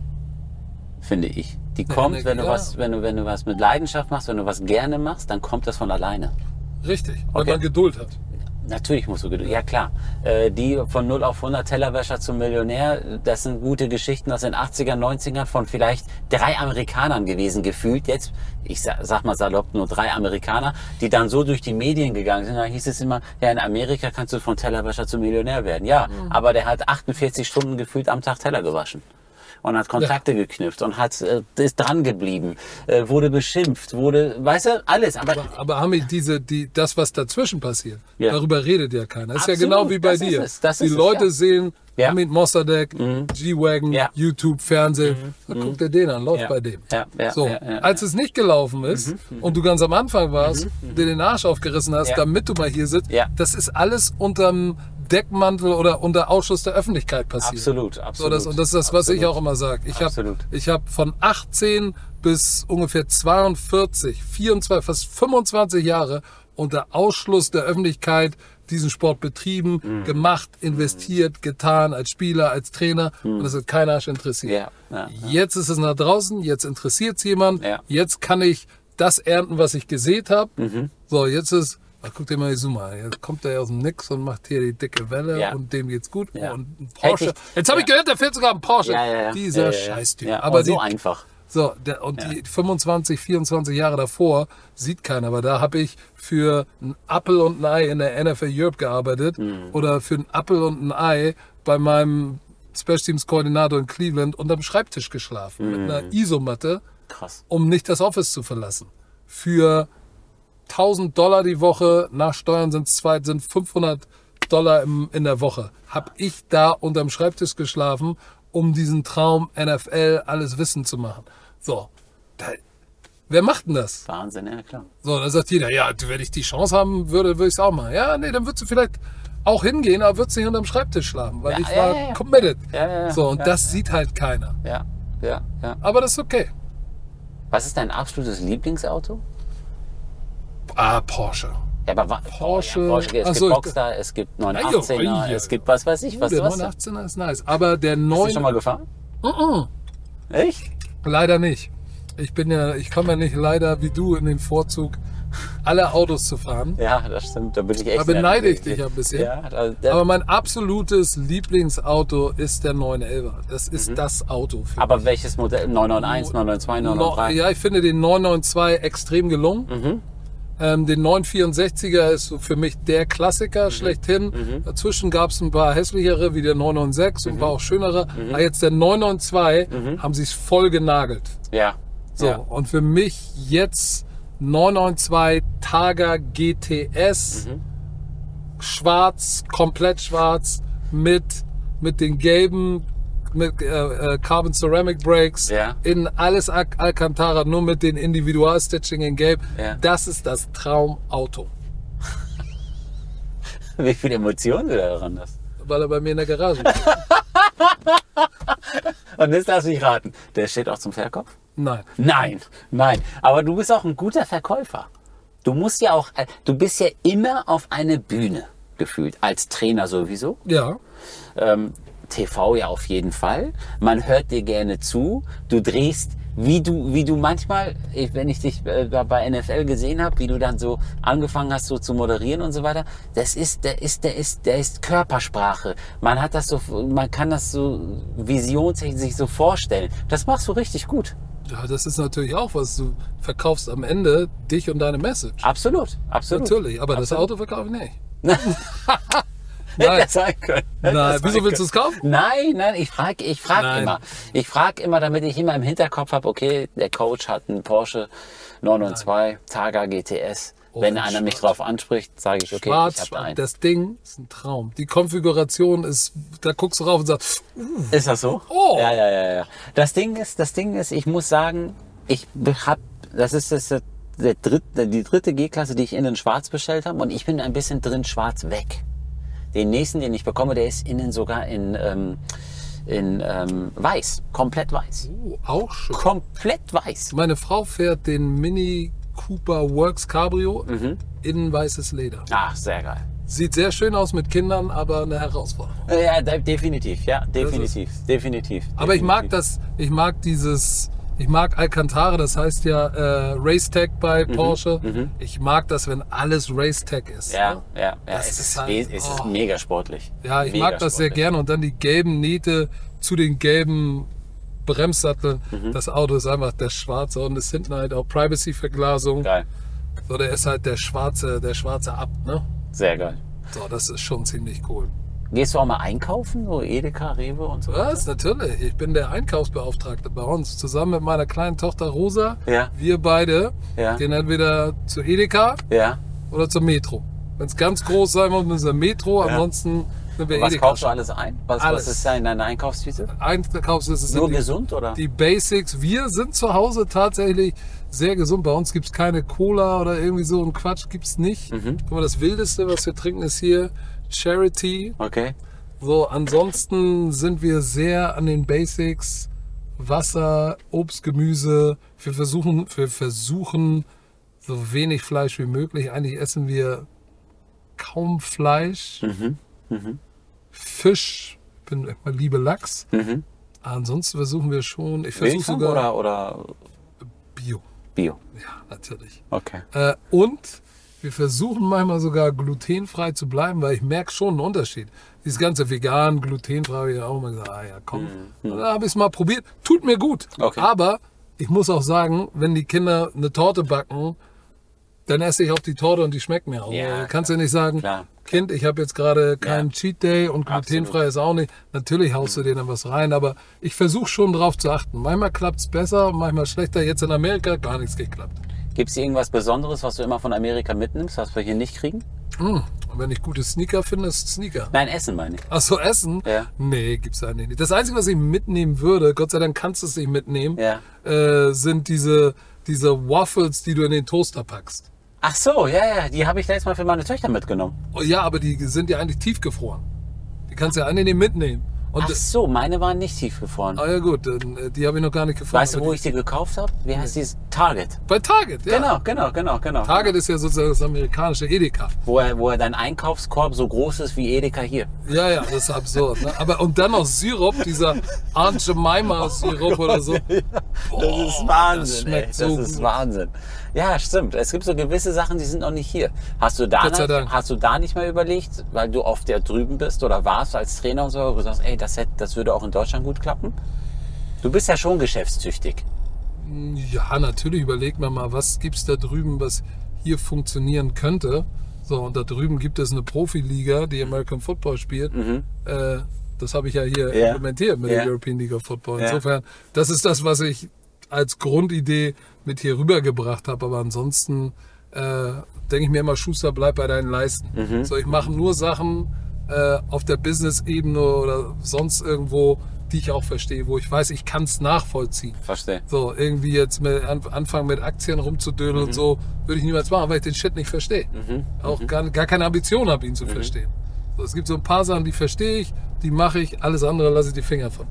finde ich. Die kommt, Energie, wenn du ja. was, wenn du, wenn du was mit Leidenschaft machst, wenn du was gerne machst, dann kommt das von alleine. Richtig. Weil Okay. man Geduld hat. Natürlich musst du Geduld. Ja klar. Äh, die von 0 auf 100 Tellerwäscher zum Millionär, das sind gute Geschichten aus den 80er, 90ern von vielleicht drei Amerikanern gewesen, gefühlt. Jetzt, ich sag, sag mal salopp, nur drei Amerikaner, die dann so durch die Medien gegangen sind. Da hieß es immer, ja, in Amerika kannst du von Tellerwäscher zum Millionär werden. Ja, aber der hat 48 Stunden gefühlt am Tag Teller gewaschen. Und hat Kontakte geknüpft und hat, äh, ist dran geblieben, äh, wurde beschimpft, wurde, weißt du, alles. Aber Aber Hami, diese, die, das, was dazwischen passiert, Ja. darüber redet ja keiner. ist Absolut, ja genau wie bei das ist dir. es, das die ist es, Leute ja. sehen Ja. Hamid Mossadegh, G-Wagon, Ja. Mhm. YouTube, Fernsehen. Dann guckt er den an, läuft Ja. bei dem. Ja, ja, so, ja, ja, Mhm, als es nicht gelaufen ist und du ganz am Anfang warst, dir den Arsch aufgerissen hast, Ja. damit du mal hier sitzt, Ja. das ist alles unterm Deckmantel oder unter Ausschuss der Öffentlichkeit passiert. absolut, So, absolut. das, und das ist das, was ich absolut. auch immer sage. Ich habe ich hab von 18 bis ungefähr 42, 24, fast 25 Jahre unter Ausschluss der Öffentlichkeit diesen Sport betrieben, Mhm. gemacht, investiert, getan, als Spieler, als Trainer. Und das hat kein Arsch interessiert. Mhm. Ja, ja, Jetzt ist es nach draußen, jetzt interessiert es jemand. Ja. Jetzt kann ich das ernten, was ich gesät habe. Mhm. So, jetzt ist, ach, guck dir mal die Zoom an. Jetzt kommt er aus dem Nix und macht hier die dicke Welle Ja. und dem geht's gut. Ja. Und ein Porsche. Jetzt habe ich gehört, der fährt sogar ein Porsche. Dieser. Scheißtyp. Ja, aber so die, einfach. so, der, und die 25, 24 Jahre davor sieht keiner, aber da habe ich für ein Apple und ein Ei in der NFL Europe gearbeitet Mhm. oder für ein Apple und ein Ei bei meinem Special Teams Koordinator in Cleveland unterm Schreibtisch geschlafen mit Mhm. einer Isomatte, Krass. um nicht das Office zu verlassen. Für 1000 Dollar die Woche, nach Steuern sind es sind 500 Dollar im, in der Woche. Hab ich da unterm Schreibtisch geschlafen, um diesen Traum NFL alles Wissen zu machen. So, da, wer macht denn das? Wahnsinn, ja klar. So, dann sagt jeder, ja, wenn ich die Chance haben würde, würde ich es auch machen. Ja, nee, dann würdest du vielleicht auch hingehen, aber würdest nicht unterm Schreibtisch schlafen, weil Ja, ich ja, war ja, committed. Ja, ja, ja. So, und das sieht halt keiner. Ja, ja, ja. Aber das ist okay. Was ist dein absolutes Lieblingsauto? Ah, Porsche. Ja, aber Porsche. Ja, Porsche. Es gibt so, ich- Boxster, es gibt 918er, Ei, ei, ei. es gibt was weiß ich, Uh, was der was. 918er ist nice. Aber der Bist du 9... schon mal gefahren? Mhm. Echt? Leider nicht. Ich bin ja, ich komme ja nicht leider wie du in den Vorzug, alle Autos zu fahren. Ja, das stimmt. Da bin ich echt. Da beneide ich dich ein bisschen. Ja, da, da, Aber mein absolutes Lieblingsauto ist der 911. Das ist das Auto. Für Mhm. aber welches Modell? 991, 992, No, 993? ja, ich finde den 992 extrem gelungen. Mhm. Ähm, den 964er ist für mich der Mhm. Klassiker schlechthin. Dazwischen gab es ein paar hässlichere, wie der 996 und ein paar auch schönere. Mhm. Aber jetzt der 992 haben sie es voll genagelt. Ja. So, Ja. und für mich jetzt 992 Targa GTS, Mhm. schwarz, komplett schwarz, mit, mit den gelben mit äh, äh, Carbon Ceramic Brakes, Ja. in alles Al Alcantara, nur mit den Individualstitching in Gelb. Ja. Das ist das Traumauto, *laughs* Wie viele Emotionen du da daran hast. weil er bei mir in der Garage ist. *laughs* Und jetzt lass mich raten. Der steht auch zum Verkauf? Nein. Nein, nein. Aber du bist auch ein guter Verkäufer. Du musst ja auch, äh, du bist ja immer auf eine Bühne gefühlt. Als Trainer sowieso. Ja. Ähm, TV ja auf jeden Fall. Man hört dir gerne zu. Du drehst, wie du, wie du manchmal, wenn ich dich äh, bei NFL gesehen habe, wie du dann so angefangen hast, so zu moderieren und so weiter. Das ist, der ist, der ist, der ist Körpersprache. Man hat das so, man kann das so visionstechnisch sich so vorstellen. Das machst du richtig gut. Ja, das ist natürlich auch was. Du verkaufst am Ende dich und deine Message. Absolut, absolut. Natürlich, aber das Absolut. Auto verkaufe ich nicht. *laughs* *laughs* Hätte sein können. Hätte Nein, wieso willst du es kaufen? Nein, nein, ich frage ich frag immer. Ich frage immer, damit ich immer im Hinterkopf habe, okay, der Coach hat einen Porsche 992 Targa GTS. Wenn Oh, einer mich drauf anspricht, sage ich, okay, ich Schwarz, habe da einen. das Ding ist ein Traum. Die Konfiguration ist, da guckst du rauf und sagst, Ist das so? Oh. Ja, ja, ja, ja. Das Ding ist, das Ding ist, ich muss sagen, ich hab, das ist das, der dritte, die dritte G-Klasse, die ich innen schwarz bestellt habe und ich bin ein bisschen drin schwarz weg. Den nächsten, den ich bekomme, der ist innen sogar in, ähm, in ähm, weiß, komplett weiß. oh, auch schön. Komplett weiß. Meine Frau fährt den Mini Cooper Works Cabrio Mhm. in weißes Leder. Ach, sehr geil. Sieht sehr schön aus mit Kindern, aber eine Herausforderung. Ja, de definitiv, ja, definitiv, definitiv. Aber ich mag definitiv. das, ich mag dieses, ich mag Alcantara, das heißt ja äh, Racetech bei Mhm, Porsche. Ich mag das, wenn alles Racetech ist. Ja, ne? ja, ja, Das es ist halt- es ist oh. mega sportlich. Ja, ich mega mag das sehr gerne. Und dann die gelben Nähte zu den gelben Bremssatteln. Mhm. Das Auto ist einfach der schwarze und es hinten halt auch Privacy-Verglasung. Geil, So, der ist halt der schwarze, der schwarze Abt, ne? sehr geil. So, das ist schon ziemlich cool. Gehst du auch mal einkaufen, so Edeka, Rewe und so? Was? Natürlich. Ich bin der Einkaufsbeauftragte bei uns. Zusammen mit meiner kleinen Tochter Rosa. Ja. Wir beide Ja. gehen entweder zu Edeka Ja. oder zur Metro. Wenn es ganz groß sein muss, müssen wir Metro. Ansonsten sind wir Was Edeka. kaufst du alles ein? Was, Alles. was ist da in deiner Einkaufstüte? Einkaufsliste sind Nur die, gesund oder? die Basics. Wir sind zu Hause tatsächlich sehr gesund. Bei uns gibt's keine Cola oder irgendwie so ein Quatsch gibt's nicht. Mhm. Guck mal, das Wildeste, was wir trinken, ist hier Charity. Okay. So, ansonsten sind wir sehr an den Basics. Wasser, Obst, Gemüse. Wir versuchen, wir versuchen so wenig Fleisch wie möglich. Eigentlich essen wir kaum Fleisch. Fisch, bin immer liebe Lachs. Ansonsten versuchen wir schon, ich versuche sogar oder, oder Bio. Bio? Ja, natürlich. Okay. Äh, und wir versuchen manchmal sogar glutenfrei zu bleiben, weil ich merke schon einen Unterschied. Dieses ganze vegan, glutenfrei, habe ich auch immer gesagt, ah ja, komm. Und dann habe ich es mal probiert. Tut mir gut. Okay. Aber ich muss auch sagen, wenn die Kinder eine Torte backen, dann esse ich auch die Torte und die schmeckt mir auch. Ja, Du kannst ja nicht sagen, Klar, klar. Kind, ich habe jetzt gerade keinen Ja. Cheat Day und glutenfrei ist auch nicht. Natürlich haust du dir dann was rein, aber ich versuche schon drauf zu achten. Manchmal klappt es besser, manchmal schlechter. Jetzt in Amerika gar nichts geklappt. Gibt es irgendwas Besonderes, was du immer von Amerika mitnimmst, was wir hier nicht kriegen? Hm. Und wenn ich gute Sneaker finde, ist Sneaker. Nein, Essen meine ich. Achso, Essen? Ja. Nee, gibt's eigentlich nicht. Das Einzige, was ich mitnehmen würde, Gott sei Dank kannst du es nicht mitnehmen, Ja. äh, sind diese, diese Waffles, die du in den Toaster packst. Ach so, ja, ja, die habe ich letztes Mal für meine Töchter mitgenommen. Oh, ja, aber die sind ja eigentlich tiefgefroren. Die kannst du ja eigentlich nicht mitnehmen. Und Ach so, meine waren nicht tiefgefroren. ah ja gut, äh, die habe ich noch gar nicht gefunden. Weißt du, wo die, ich die gekauft habe? Wie heißt dieses? Target. Bei Target, ja. Genau, genau, genau, genau. Target ist ja sozusagen das amerikanische Edeka. Wo er, wo er dein Einkaufskorb so groß ist wie Edeka hier. Ja, ja, das ist absurd. Ne? Aber und dann noch Sirup, dieser Aunt Jemima Sirup oder so. *laughs* Das ist Wahnsinn. das schmeckt ey. so Das ist gut. Wahnsinn. Ja, stimmt. Es gibt so gewisse Sachen, die sind noch nicht hier. Hast du da, Dank. hast du da nicht mehr überlegt, weil du oft der drüben bist oder warst als Trainer und so, wo du sagst, ey, das, hätte, das würde auch in Deutschland gut klappen? Du bist ja schon geschäftstüchtig. Ja, natürlich überlegt man mal, was gibt's da drüben, was hier funktionieren könnte. So, und da drüben gibt es eine Profiliga, die American Football spielt. Äh, das habe ich ja hier Ja. implementiert mit Ja. der European League of Football. Insofern, das ist das, was ich als Grundidee mit hier rübergebracht habe. Aber ansonsten äh, denke ich mir immer, Schuster, bleib bei deinen Leisten. So, ich mache nur Sachen äh, auf der Business-Ebene oder sonst irgendwo, die ich auch verstehe, wo ich weiß, ich kann es nachvollziehen. Verstehe. So, irgendwie jetzt mit, an, anfangen mit Aktien rumzudödeln und so, würde ich niemals machen, weil ich den Shit nicht verstehe. Auch gar, gar keine Ambition habe, ihn zu verstehen. So, es gibt so ein paar Sachen, die verstehe ich, die mache ich, alles andere lasse ich die Finger von.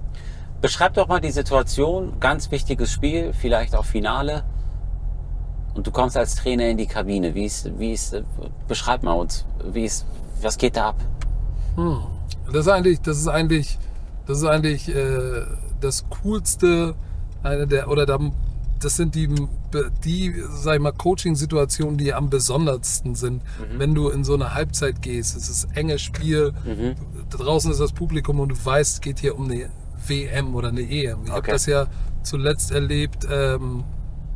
Beschreib doch mal die Situation, ganz wichtiges Spiel, vielleicht auch Finale. Und du kommst als Trainer in die Kabine. Wie ist, wie ist, beschreib mal uns, wie ist, was geht da ab? Das ist eigentlich, das ist eigentlich, das ist eigentlich äh, das coolste, eine der, oder da, das sind die, die, sag ich mal, Coaching-Situationen, die am besondersten sind, wenn du in so eine Halbzeit gehst. Es ist ein enges Spiel, draußen ist das Publikum und du weißt, es geht hier um eine WM oder eine EM. Ich habe Okay. das ja zuletzt erlebt ähm,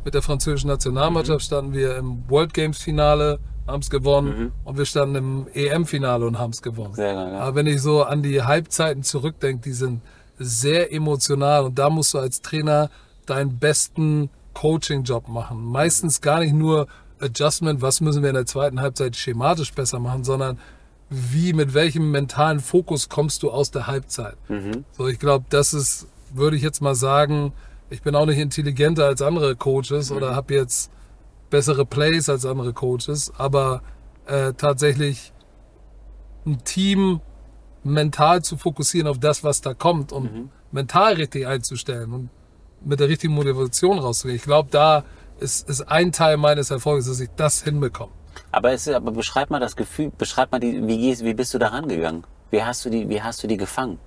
mit der französischen Nationalmannschaft. Standen wir im World Games Finale, haben es gewonnen und wir standen im EM-Finale und haben es gewonnen. Sehr geil, ja. Aber wenn ich so an die Halbzeiten zurückdenke, die sind sehr emotional und da musst du als Trainer deinen besten Coaching-Job machen. Meistens gar nicht nur Adjustment, was müssen wir in der zweiten Halbzeit schematisch besser machen, sondern wie, mit welchem mentalen Fokus kommst du aus der Halbzeit. So, ich glaube, das ist, würde ich jetzt mal sagen, ich bin auch nicht intelligenter als andere Coaches oder habe jetzt bessere Plays als andere Coaches, aber äh, tatsächlich ein Team mental zu fokussieren auf das, was da kommt und mental richtig einzustellen und mit der richtigen Motivation rauszugehen. Ich glaube, da ist, ist ein Teil meines Erfolges, dass ich das hinbekomme. Aber, es, aber beschreib mal das Gefühl, beschreib mal, die, wie, gehst, wie bist du da rangegangen? Wie hast du die, wie hast du die gefangen?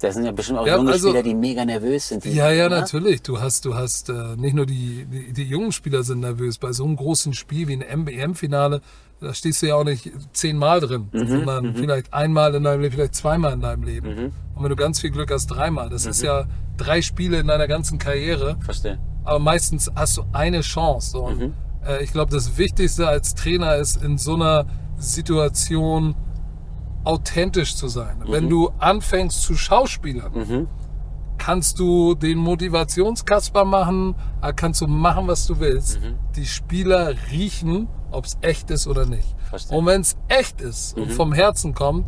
Das sind ja bestimmt auch Ja, junge also- Spieler, die mega nervös sind. Ja, ja, oder? natürlich. Du hast, du hast äh, nicht nur die, die, die jungen Spieler sind nervös. Bei so einem großen Spiel wie ein MBM-Finale, da stehst du ja auch nicht zehnmal drin, Mhm, sondern vielleicht einmal in deinem Leben, vielleicht zweimal in deinem Leben. Mhm. Und wenn du ganz viel Glück hast, dreimal. Das ist ja drei Spiele in deiner ganzen Karriere. Verstehe. aber meistens hast du eine Chance. So. Und, Mhm. Ich glaube, das Wichtigste als Trainer ist, in so einer Situation authentisch zu sein. Mhm. Wenn du anfängst zu schauspielern, kannst du den Motivationskasper machen, äh, kannst du machen, was du willst. Mhm. Die Spieler riechen, ob es echt ist oder nicht. Verstehe. Mhm. Und wenn es echt ist und vom Herzen kommt,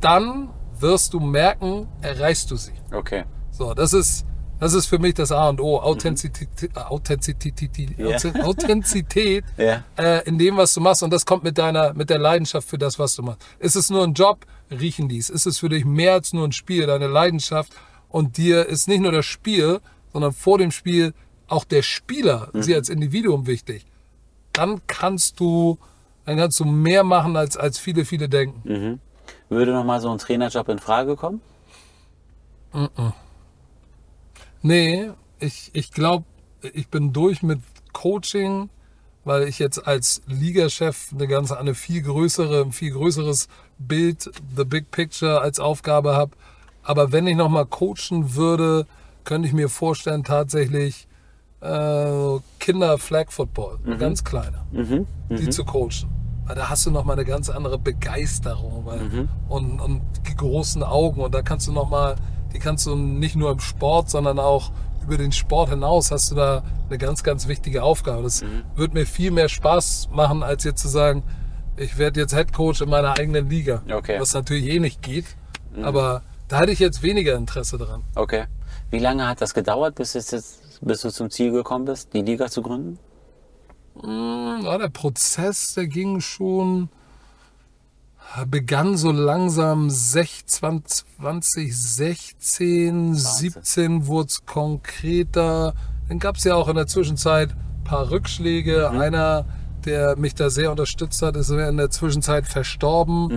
dann wirst du merken, erreichst du sie. Okay. So, das ist, das ist für mich das A und O. Authentizität, äh, Authentizität, Ja. *laughs* Authentizität Ja. äh, in dem, was du machst. Und das kommt mit deiner, mit der Leidenschaft für das, was du machst. Ist es nur ein Job? Riechen dies. Ist es für dich mehr als nur ein Spiel? Deine Leidenschaft und dir ist nicht nur das Spiel, sondern vor dem Spiel auch der Spieler, sie als Individuum wichtig. Dann kannst du, dann kannst du mehr machen, als, als viele, viele denken. Würde noch mal so ein Trainerjob in Frage kommen? Nee, ich, ich glaube, ich bin durch mit Coaching, weil ich jetzt als Ligachef eine ganz eine viel größere, ein viel größeres Bild, the big picture als Aufgabe habe. Aber wenn ich noch mal coachen würde, könnte ich mir vorstellen tatsächlich äh, Kinder Flag Football, ganz kleine, die zu coachen. Weil da hast du noch mal eine ganz andere Begeisterung weil, und, und die großen Augen. Und da kannst du noch mal, die kannst du nicht nur im Sport, sondern auch über den Sport hinaus hast du da eine ganz, ganz wichtige Aufgabe. Das wird mir viel mehr Spaß machen, als jetzt zu sagen, ich werde jetzt Head Coach in meiner eigenen Liga. Okay. Was natürlich eh nicht geht. Aber da hätte ich jetzt weniger Interesse dran. Okay. Wie lange hat das gedauert, bis, jetzt, bis du zum Ziel gekommen bist, die Liga zu gründen? Ja, der Prozess, der ging schon, begann so langsam 16, 2016, 17 wurde es konkreter. Dann gab es ja auch in der Zwischenzeit ein paar Rückschläge. Einer, der mich da sehr unterstützt hat, ist in der Zwischenzeit verstorben.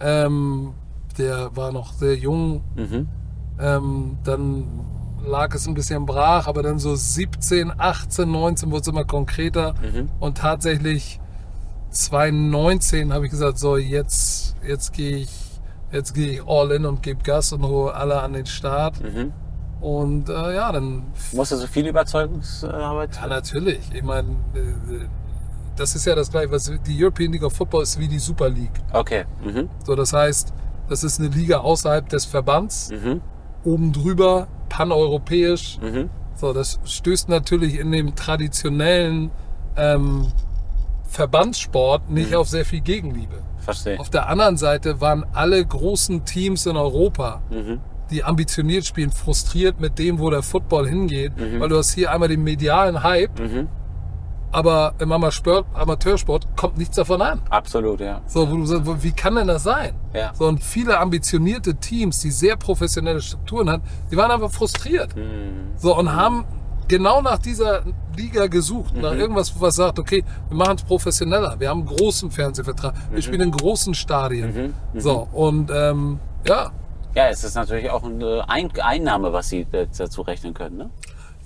Ähm, der war noch sehr jung. Ähm, dann lag es ein bisschen brach, aber dann so 17, 18, 19 wurde es immer konkreter. Und tatsächlich 2019 habe ich gesagt, so jetzt, jetzt gehe ich, jetzt gehe ich all in und gebe Gas und hole alle an den Start. Und äh, ja, dann Musst du so viel Überzeugungsarbeit? ja, natürlich. Ich meine, äh, das ist ja das gleiche, was die European League of Football ist wie die Super League. Okay. Mhm. So, das heißt, das ist eine Liga außerhalb des Verbands, Mhm. oben drüber, paneuropäisch. Mhm. So, das stößt natürlich in dem traditionellen ähm, Verbandssport nicht Mhm. auf sehr viel Gegenliebe. Verstehe. Auf der anderen Seite waren alle großen Teams in Europa, Mhm. die ambitioniert spielen, frustriert mit dem, wo der Football hingeht, Mhm. weil du hast hier einmal den medialen Hype, aber im Amateur- Amateursport kommt nichts davon an. Absolut, ja. So, wo du sagst, wie kann denn das sein? Ja. So, und viele ambitionierte Teams, die sehr professionelle Strukturen hatten, die waren einfach frustriert. Mhm. So, und haben genau nach dieser Liga gesucht, Mhm. nach irgendwas, was sagt, okay, wir machen es professioneller, wir haben einen großen Fernsehvertrag, Mhm. wir spielen in großen Stadien. So, und ähm, ja, Ja, es ist natürlich auch eine Ein Einnahme, was sie äh, dazu rechnen können. Ne?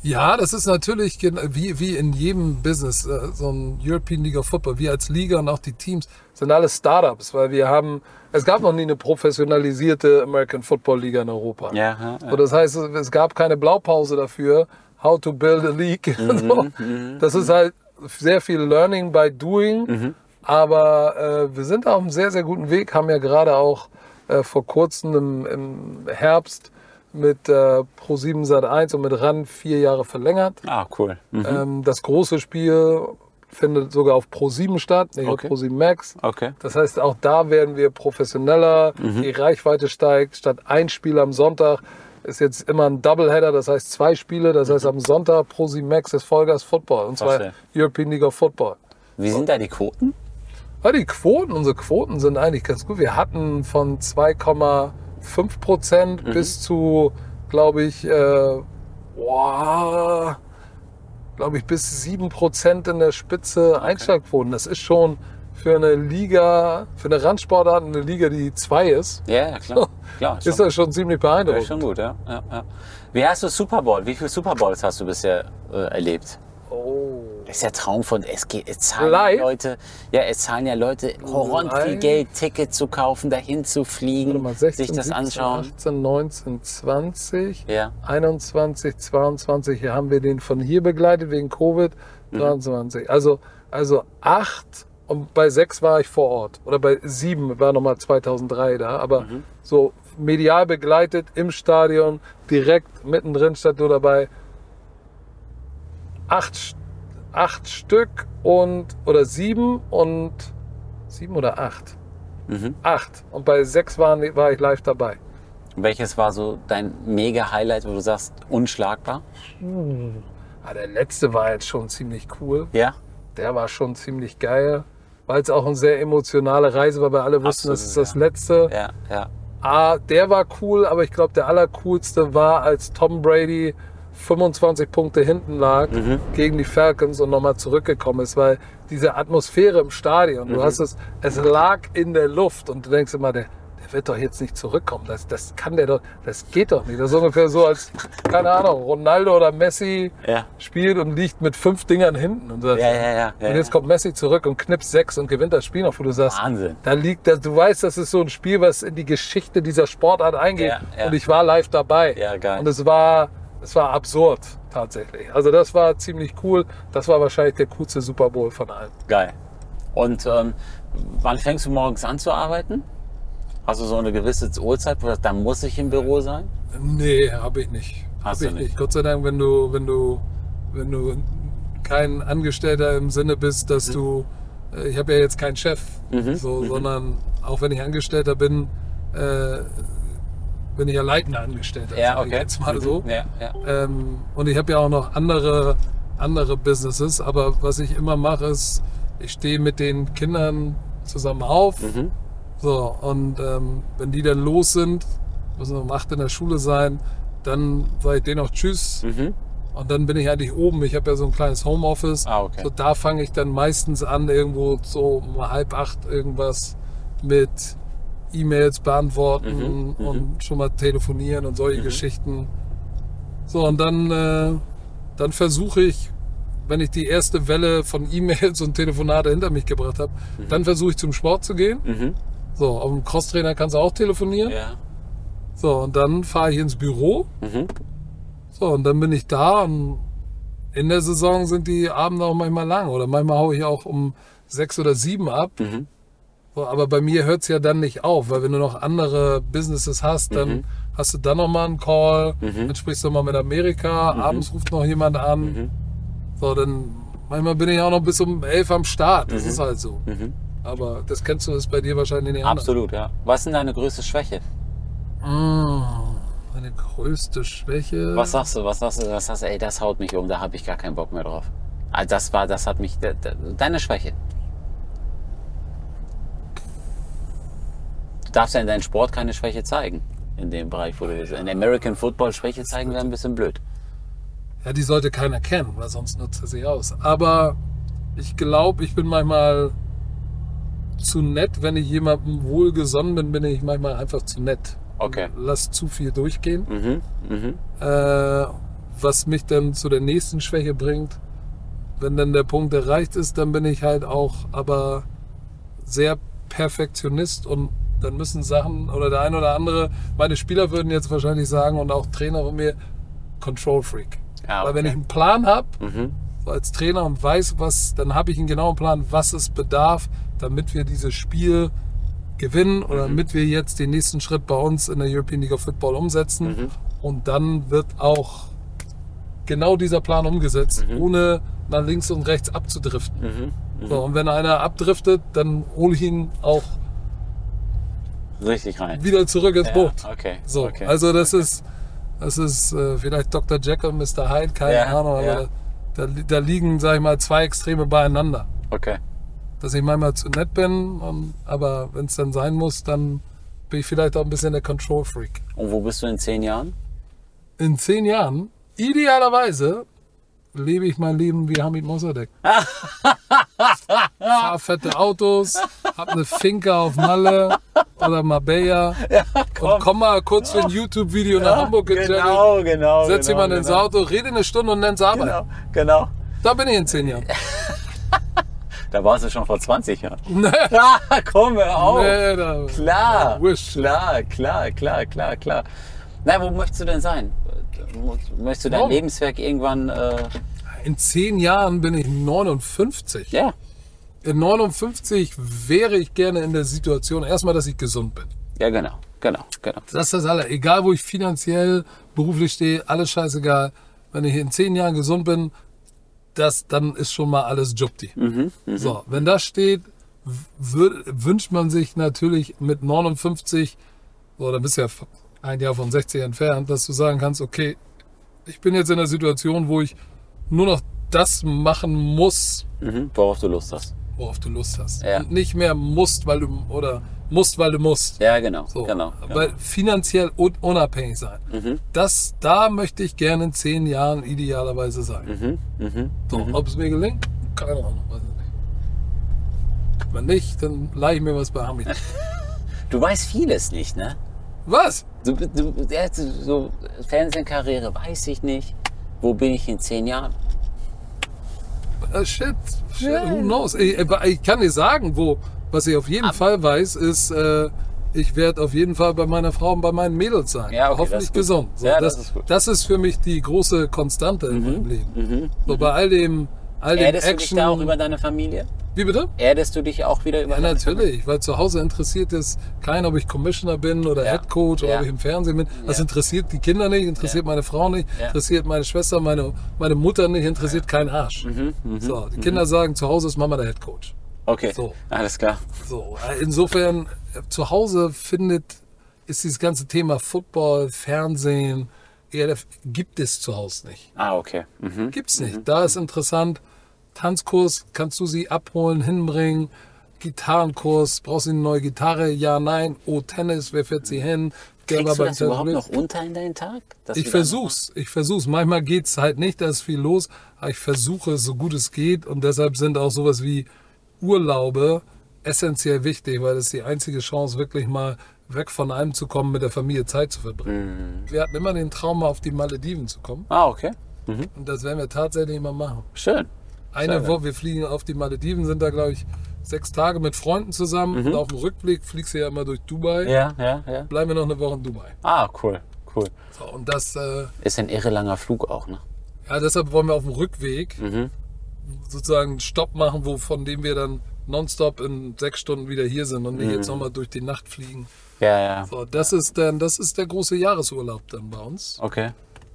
Ja, das ist natürlich wie, wie in jedem Business, äh, so ein European League of Football. Wir als Liga und auch die Teams sind alles Startups, weil wir haben, es gab noch nie eine professionalisierte American Football Liga in Europa. Ja, ja, ja. So, das heißt, es gab keine Blaupause dafür, how to build a league. *laughs* so. Das ist halt sehr viel Learning by doing. Aber äh, wir sind auf einem sehr, sehr guten Weg, haben ja gerade auch äh, vor kurzem im, im Herbst mit äh, Pro7 Sat 1 und mit RAN vier Jahre verlängert. Ah, cool. Mhm. Ähm, das große Spiel findet sogar auf Pro7 statt, nicht Okay. auf Pro7 Max. Okay. Das heißt, auch da werden wir professioneller, Mhm. die Reichweite steigt. Statt ein Spiel am Sonntag ist jetzt immer ein Doubleheader, das heißt zwei Spiele. Das heißt, am Sonntag Pro7 Max ist Vollgas Football und zwar Verstehe. European League of Football. Wie sind da die Quoten? Ja, die Quoten, unsere Quoten sind eigentlich ganz gut. Wir hatten von 2,5 Prozent Mhm. bis zu, glaube ich, äh, boah, glaube ich, bis 7 Prozent in der Spitze Einschlagquoten. Das ist schon für eine Liga, für eine Randsportart, eine Liga, die zwei ist, Ja, ja, klar. *laughs* klar ist das schon ziemlich beeindruckend. schon gut, ja. ja, ja. Wie hast du Super Bowl? Wie viele Super Bowls hast du bisher äh, erlebt? Oh. Das ist der Traum von es, geht, es zahlen Live? Leute, ja, es zahlen ja Leute horrend viel? Geld, Ticket zu kaufen, dahin zu fliegen, mal, 16, sich das 17, anschauen. 18, 19, 20. Ja. 21, 22, hier haben wir den von hier begleitet wegen Covid, Mhm. 23. Also, also acht und bei sechs war ich vor Ort. Oder bei sieben war nochmal 2003 da. Aber Mhm. so medial begleitet im Stadion, direkt mittendrin stand du dabei. Acht, acht Stück und, oder sieben und, sieben oder acht? Mhm. Acht. Und bei sechs waren, war ich live dabei. Welches war so dein Mega-Highlight, wo du sagst, unschlagbar? Ah, der letzte war jetzt schon ziemlich cool. Ja? Der war schon ziemlich geil, weil es auch eine sehr emotionale Reise war, weil alle wussten, das ist Absolut, das ja. letzte. Ja, ja. Ah, der war cool, aber ich glaube, der allercoolste war, als Tom Brady 25 Punkte hinten lag Mhm. gegen die Falcons und nochmal zurückgekommen ist, weil diese Atmosphäre im Stadion, Mhm. du hast es, es lag in der Luft und du denkst immer, der, der wird doch jetzt nicht zurückkommen. Das, das kann der doch, das geht doch nicht. Das ist ungefähr so, als, keine Ahnung, Ronaldo oder Messi Ja. spielt und liegt mit fünf Dingern hinten. Und, sagst, Ja, ja, und jetzt kommt Messi zurück und knipst sechs und gewinnt das Spiel noch, wo du sagst, Wahnsinn. da liegt, das, du weißt, das ist so ein Spiel, was in die Geschichte dieser Sportart eingeht. Und ich war live dabei. Ja, geil. Und es war, es war absurd, tatsächlich. Also das war ziemlich cool. Das war wahrscheinlich der coolste Super Bowl von allen. Geil. Und ähm, wann fängst du morgens an zu arbeiten? Hast du so eine gewisse Uhrzeit, wo du sagst, da muss ich im Büro sein? Nee, habe ich nicht. Hast hab ich du nicht. Gott sei Dank, wenn du, wenn du, wenn du kein Angestellter im Sinne bist, Mhm. dass du, äh, ich habe ja jetzt keinen Chef, so, sondern auch wenn ich Angestellter bin, äh, bin ich ja leitender Angestellter. Ja, okay. Jetzt mal Mhm. so. Ja, ja. Ähm, und ich habe ja auch noch andere, andere Businesses, aber was ich immer mache, ist, ich stehe mit den Kindern zusammen auf. Mhm. So, und ähm, wenn die dann los sind, müssen um 8 in der Schule sein, dann sage ich denen auch Tschüss. Mhm. Und dann bin ich eigentlich oben. Ich habe ja so ein kleines Homeoffice. Ah, okay. So, da fange ich dann meistens an, irgendwo so um halb acht irgendwas mit E-Mails beantworten Mhm, und schon mal telefonieren und solche Geschichten. So, und dann, äh, dann versuche ich, wenn ich die erste Welle von E-Mails und Telefonate hinter mich gebracht habe, dann versuche ich zum Sport zu gehen. Mhm. So, auf dem Crosstrainer kannst du auch telefonieren. Ja. So, und dann fahre ich ins Büro. Mhm. So, und dann bin ich da und in der Saison sind die Abende auch manchmal lang oder manchmal haue ich auch um sechs oder sieben ab. Mhm. So, aber bei mir hört es ja dann nicht auf, weil wenn du noch andere Businesses hast, dann Mhm. hast du dann nochmal einen Call, dann sprichst du mal mit Amerika, Mhm. abends ruft noch jemand an. So, dann manchmal bin ich auch noch bis um elf am Start. Das ist halt so. Aber das kennst du, ist bei dir wahrscheinlich nicht anders. Absolut, ja. Was ist denn deine größte Schwäche? Mm, Meine größte Schwäche. Was sagst du, was sagst du, was sagst du, ey, das haut mich um, da habe ich gar keinen Bock mehr drauf. Also das war, das hat mich, de- de- deine Schwäche. Du darfst ja in deinem Sport keine Schwäche zeigen. In dem Bereich, wo du bist. In American Football Schwäche zeigen wäre ein bisschen blöd. Ja, die sollte keiner kennen, weil sonst nutzt er sie aus. Aber ich glaube, ich bin manchmal zu nett. Wenn ich jemandem wohlgesonnen bin, bin ich manchmal einfach zu nett. Okay. Lass zu viel durchgehen. Mhm, mhm, Äh, was mich dann zu der nächsten Schwäche bringt. Wenn dann der Punkt erreicht ist, dann bin ich halt auch aber sehr Perfektionist und dann müssen Sachen oder der ein oder andere, meine Spieler würden jetzt wahrscheinlich sagen und auch Trainer von mir, Control Freak. Ja, Weil wenn okay. ich einen Plan habe, Mhm. Als Trainer und weiß, was, dann habe ich einen genauen Plan, was es bedarf, damit wir dieses Spiel gewinnen oder Mhm. damit wir jetzt den nächsten Schritt bei uns in der European League of Football umsetzen. Mhm. Und dann wird auch genau dieser Plan umgesetzt, Mhm. ohne nach links und rechts abzudriften. Mhm. So, und wenn einer abdriftet, dann hole ich ihn auch Richtig rein. wieder zurück ins Ja, Boot. okay. So, okay. also das ist, das ist äh, vielleicht Dr. Jekyll und Mr. Hyde, keine Ja, Ahnung, aber ja. Da, da liegen, sag ich mal, zwei Extreme beieinander. okay. Dass ich manchmal zu nett bin, und, aber wenn es dann sein muss, dann bin ich vielleicht auch ein bisschen der Control Freak. Und wo bist du in zehn Jahren? In zehn Jahren, idealerweise, lebe ich mein Leben wie Hamid Mossadegh. *laughs* Fahr fette Autos, hab eine Finca auf Malle oder Marbella und komm mal kurz für ein YouTube-Video nach Hamburg Genau, genau. setz genau, jemanden ins genau. Auto, rede eine Stunde und nenn's Arbeit. Genau, genau. Da bin ich in zehn Jahren. *laughs* Da warst du schon vor 20 Jahren. *laughs* Nee, Ah, komm, hör auf. nee, da, Klar, Wish. klar, klar, klar, klar, klar. Na, wo möchtest du denn sein? Möchtest du dein Wo? Lebenswerk irgendwann, äh, in zehn Jahren bin ich 59. ja, In 59 wäre ich gerne in der Situation, erstmal, dass ich gesund bin. ja, genau, genau, genau. Das ist das alle. Egal, wo ich finanziell, beruflich stehe, alles scheißegal. Wenn ich in zehn Jahren gesund bin, das, dann ist schon mal alles Jupti. so, wenn das steht, wünscht man sich natürlich mit 59, oder bist ja ein Jahr von 60 entfernt, dass du sagen kannst, okay, ich bin jetzt in der Situation, wo ich nur noch das machen muss, Mhm, worauf du Lust hast. worauf du Lust hast. Ja. Und nicht mehr musst, weil du, oder musst, weil du musst. Ja, genau, So, genau. Weil finanziell un unabhängig sein. Mhm. Das, da möchte ich gerne in zehn Jahren idealerweise sein. Mhm, mhm. So, ob es mir gelingt, keine Ahnung, weiß ich nicht. Wenn nicht, dann leih ich mir was bei Hamid. *laughs* Du weißt vieles nicht, ne? Was? Du, du, so Fernsehkarriere weiß ich nicht. Wo bin ich in zehn Jahren? Äh, shit, shit who knows? Ich, äh, ich kann dir sagen, wo, was ich auf jeden Fall weiß, ist, äh, ich werde auf jeden Fall bei meiner Frau und bei meinen Mädels sein. Ja, okay, Hoffentlich gesund. So, Ja, das, das ist das ist für mich die große Konstante in meinem Leben. Mhm. So bei all dem, all dem Erdest du dich Action. da auch über deine Familie? Wie bitte? Erdest du dich auch wieder über Ja, natürlich, weil zu Hause interessiert es keinen, ob ich Commissioner bin oder Ja. Head Coach oder Ja. ob ich im Fernsehen bin. Das Ja. interessiert die Kinder nicht, interessiert meine Frau nicht, interessiert meine Schwester, meine, meine Mutter nicht, interessiert keinen Arsch. Mhm, so, die Kinder sagen, zu Hause ist Mama der Head Coach. Okay, So. alles klar. So, insofern, äh, zu Hause findet, ist dieses ganze Thema Football, Fernsehen, ELF, gibt es zu Hause nicht. Ah, okay. Mhm. Gibt's nicht. Da ist interessant. Tanzkurs, kannst du sie abholen, hinbringen? Gitarrenkurs, brauchst du eine neue Gitarre? Ja, nein. Oh, Tennis, wer fährt sie hin? Der Kriegst du das überhaupt Tennis. noch unter in deinen Tag? Ich versuch's, ich versuch's. Manchmal geht's halt nicht, da ist viel los, aber ich versuche es so gut es geht und deshalb sind auch sowas wie Urlaube essentiell wichtig, weil das ist die einzige Chance, wirklich mal weg von einem zu kommen, mit der Familie Zeit zu verbringen. Mhm. Wir hatten immer den Traum, mal auf die Malediven zu kommen Ah, okay. und das werden wir tatsächlich mal machen. Schön. Eine Woche, wir fliegen auf die Malediven, sind da, glaube ich, sechs Tage mit Freunden zusammen. Und auf dem Rückblick fliegst du ja immer durch Dubai. Mhm. Ja, ja, ja. Bleiben wir noch eine Woche in Dubai. Ah, cool, cool. So, und das, äh, Ist ein irre langer Flug auch, ne? ja, deshalb wollen wir auf dem Rückweg Mhm. sozusagen einen Stopp machen, wo, von dem wir dann nonstop in sechs Stunden wieder hier sind und nicht Mhm. jetzt nochmal durch die Nacht fliegen. Ja, ja. So, das ist dann, das ist der große Jahresurlaub dann bei uns. Okay.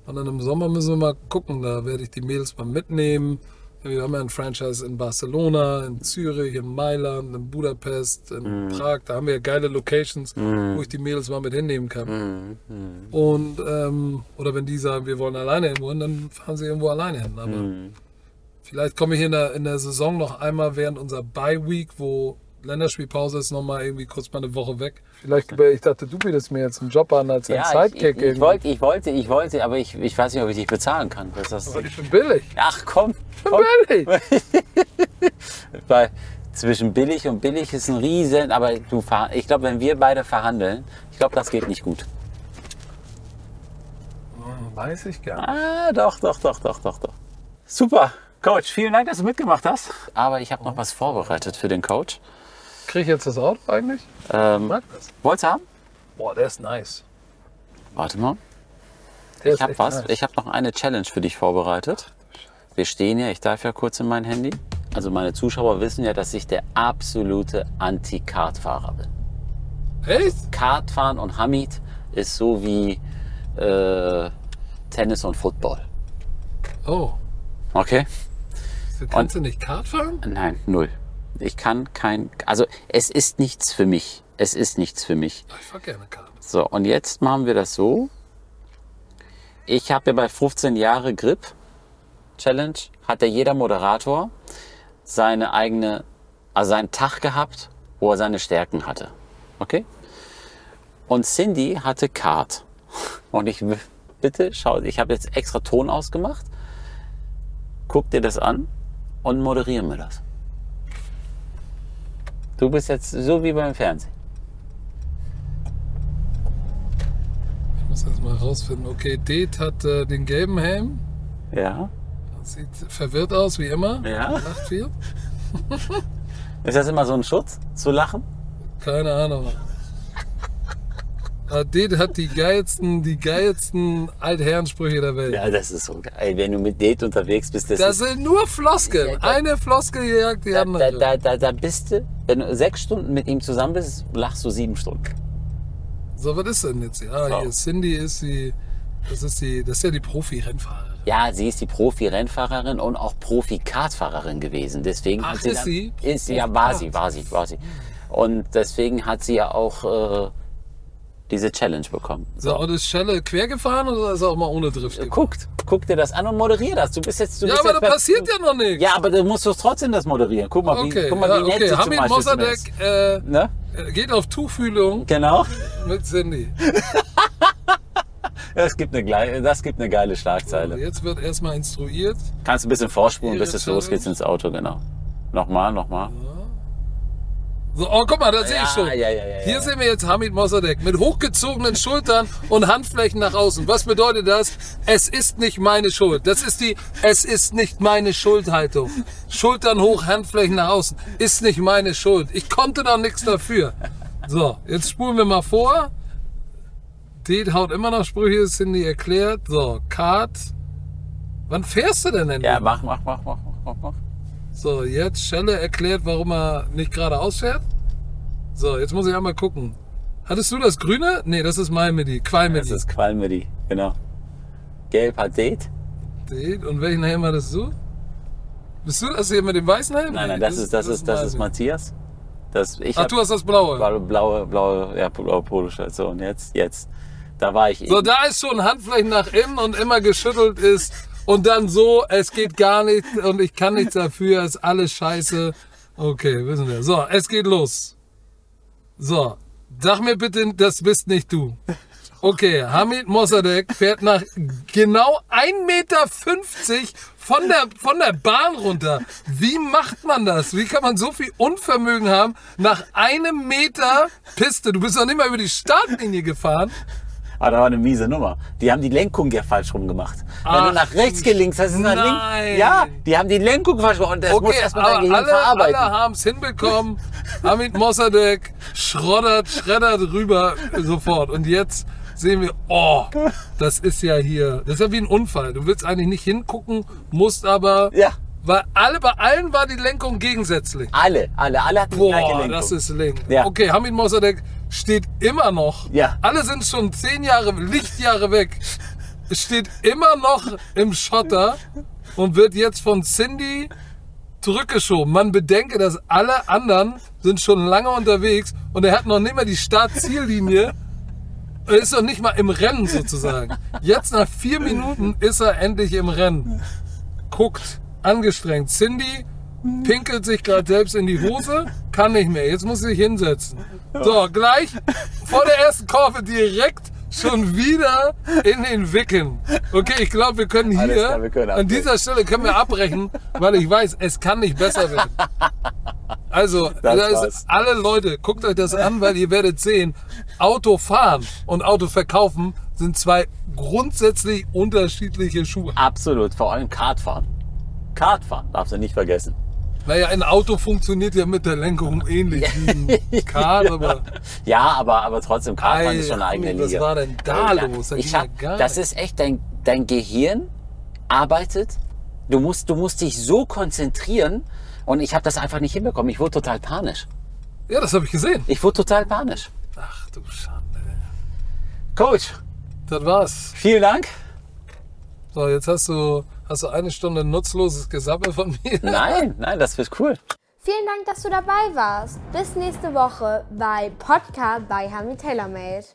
Und dann im Sommer müssen wir mal gucken, da werde ich die Mädels mal mitnehmen. Wir haben ja ein Franchise in Barcelona, in Zürich, in Mailand, in Budapest, in Prag. Da haben wir ja geile Locations, wo ich die Mädels mal mit hinnehmen kann. Und ähm, oder wenn die sagen, wir wollen alleine irgendwo hin, dann fahren sie irgendwo alleine hin. Aber vielleicht komme ich in der, in der Saison noch einmal während unserer Bye Week, wo Länderspielpause ist, noch mal irgendwie kurz mal eine Woche weg. Vielleicht, ich dachte, du bietest mir jetzt einen Job an als ein Ja, ich, Sidekick. ich, ich, irgendwie. wollte, ich wollte, ich wollte, aber ich, ich weiß nicht, ob ich dich bezahlen kann. Das ist das, ich bin billig. ach komm, Ich komm. bin billig. *laughs* Weil zwischen billig und billig ist ein Riesen, aber du fahr, ich glaube, wenn wir beide verhandeln, ich glaube, das geht nicht gut. Weiß ich gar nicht. Ah, doch, doch, doch, doch, doch, doch. Super. Coach, vielen Dank, dass du mitgemacht hast. Aber ich habe noch was vorbereitet für den Coach. Krieg ich jetzt das Auto eigentlich? Ähm, Mag das. wolltest du haben? Boah, der ist nice. Warte mal. Der Ich habe was. Nice. Ich habe noch eine Challenge für dich vorbereitet. Wir stehen ja, ich darf ja kurz in mein Handy. Also meine Zuschauer wissen ja, dass ich der absolute Anti-Kartfahrer bin. Echt? Kartfahren und Hamid ist so wie äh, Tennis und Football. Oh. Okay? Du kannst du nicht Kart fahren? Nein, null. Ich kann kein. Also es ist nichts für mich. Es ist nichts für mich. Ich fahr gerne Kart. So, und jetzt machen wir das so. Ich habe ja bei 15 Jahre Grip Challenge, hat ja jeder Moderator seine eigene, also seinen Tag gehabt, wo er seine Stärken hatte. Okay? Und Cindy hatte Kart. *laughs* Und ich bitte, schau, ich habe jetzt extra Ton ausgemacht. Guck dir das an und moderiere mir das. Du bist jetzt so wie beim Fernsehen. Ich muss erst mal rausfinden. Okay, Det hat äh, den gelben Helm. Ja? Sieht verwirrt aus, wie immer. Ja? Lacht viel. *laughs* Ist das immer so ein Schutz, zu lachen? Keine Ahnung. Det hat die geilsten, die geilsten Altherrensprüche der Welt. Ja, das ist so geil. Wenn du mit Date unterwegs bist, das Das sind nur Floskeln. Eine Floskel jagt die da, andere. da, da, da, da bist du, wenn du sechs Stunden mit ihm zusammen bist, lachst du sieben Stunden. So, was ist denn jetzt? So. hier, Cindy ist die, das ist die, das ist ja die Profi-Rennfahrerin. Ja, sie ist die Profi-Rennfahrerin und auch Profi-Kartfahrerin gewesen. Deswegen Ach, hat sie ist dann- sie? Ist ja, war sie, war sie, war sie. Und deswegen hat sie ja auch äh, diese Challenge bekommen. So, und ist Schelle quer gefahren oder ist er auch mal ohne Drift gefahren? Guckt, guck dir das an und moderier das. Du bist jetzt, du Ja, bist aber da passiert ja noch nichts. Ja, aber du musst doch trotzdem das moderieren. Guck mal, okay, wie, guck mal, ja, wie nett okay. sie zum Hamid Beispiel zu mir Mossadegh äh, Ne? geht auf Tuchfühlung Genau. mit Cindy. *laughs* Das gibt eine, geile- das gibt eine geile Schlagzeile. Jetzt wird erstmal instruiert. Kannst du ein bisschen vorspulen, bis es losgeht ins Auto, genau. Nochmal, nochmal. So, oh, guck mal, da sehe ich schon. ja, ja, ja, Hier sehen wir jetzt Hamid Mossadegh mit hochgezogenen Schultern und Handflächen nach außen. Was bedeutet das? Es ist nicht meine Schuld. Das ist die Es ist nicht meine Schuldhaltung. Schultern hoch, Handflächen nach außen. Ist nicht meine Schuld. Ich konnte doch nichts dafür. So, jetzt spulen wir mal vor. Det haut immer noch Sprüche, Cindy erklärt. So, Kart. Wann fährst du denn endlich? Ja, mach, mach, mach, mach, mach, mach. So, jetzt Schelle erklärt, warum er nicht geradeaus fährt. So, jetzt muss ich einmal gucken. Hattest du das Grüne? Nee, das ist Malmedy, Das Qualmedy. ist Qualmedy, genau. Gelb hat Date. Und welchen Helm hattest du? Bist du das hier mit dem weißen Helm? Nein, nein, Nee, das ist, das ist, das ist. Matthias. Das, ich Ach, du hast das blaue. blaue, blaue, blaue, ja, blaue Poloshirt. So, und jetzt, jetzt. Da war ich So, eben. da ist schon Handflächen nach innen und immer geschüttelt ist. Und dann so, es geht gar nicht und ich kann nichts dafür, ist alles scheiße. Okay, wissen wir. So, es geht los. So, sag mir bitte, das bist nicht du. Okay, Hamid Mossadegh fährt nach genau 1,50 Meter von der, von der Bahn runter. Wie macht man das? Wie kann man so viel Unvermögen haben nach einem Meter Piste? Du bist doch nicht mal über die Startlinie gefahren. Ah, da war eine miese Nummer. Die haben die Lenkung ja falsch rum gemacht. Wenn Ach, du nach rechts gelinkt hast, ist nach links. Ja, die haben die Lenkung falsch gemacht. Und das muss Okay, erstmal dein aber Gehirn alle, verarbeiten. alle haben es hinbekommen. *laughs* Hamid Mossadegh schroddert, schreddert rüber sofort. Und jetzt sehen wir, oh, das ist ja hier, das ist ja wie ein Unfall. Du willst eigentlich nicht hingucken, musst aber, Ja. Weil alle, bei allen war die Lenkung gegensätzlich. Alle, alle, alle hatten die gleiche Boah, Lenkung. das ist link. Ja. Okay, Hamid Mossadegh steht immer noch. Ja. Alle sind schon zehn Jahre, Lichtjahre weg. Steht immer noch im Schotter und wird jetzt von Cindy zurückgeschoben. Man bedenke, dass alle anderen sind schon lange unterwegs und er hat noch nicht mal die Start-Ziellinie. Er ist noch nicht mal im Rennen sozusagen. Jetzt nach vier Minuten ist er endlich im Rennen. Guckt, angestrengt. Cindy pinkelt sich gerade selbst in die Hose, kann nicht mehr. Jetzt muss sie sich hinsetzen. So, gleich vor der ersten Kurve direkt schon wieder in den Wicken. Okay, ich glaube, wir können hier klar, wir können an dieser Stelle können wir abbrechen, weil ich weiß, es kann nicht besser werden. Also, ist, alle Leute, guckt euch das an, weil ihr werdet sehen, Auto fahren und Auto verkaufen sind zwei grundsätzlich unterschiedliche Schuhe. Absolut, vor allem Kartfahren. Kartfahren darfst du nicht vergessen. Naja, ein Auto funktioniert ja mit der Lenkung ähnlich wie ein *laughs* Kart, aber Ja, aber, aber trotzdem, Kartfahren ist schon eine eigene Ami, was Liga. war denn da Ja, los? Das Ich ja hab, gar das ist echt, dein, dein Gehirn arbeitet. Du musst, du musst dich so konzentrieren und ich habe das einfach nicht hinbekommen. Ich wurde total panisch. ja, das habe ich gesehen. Ich wurde total panisch. Ach du Schande. Coach, Das war's. vielen Dank. So, jetzt hast du, hast du eine Stunde nutzloses Gesabbel von mir. Nein, nein, das wird cool. Vielen Dank, dass du dabei warst. Bis nächste Woche bei Podcast bei Hami TaylorMade.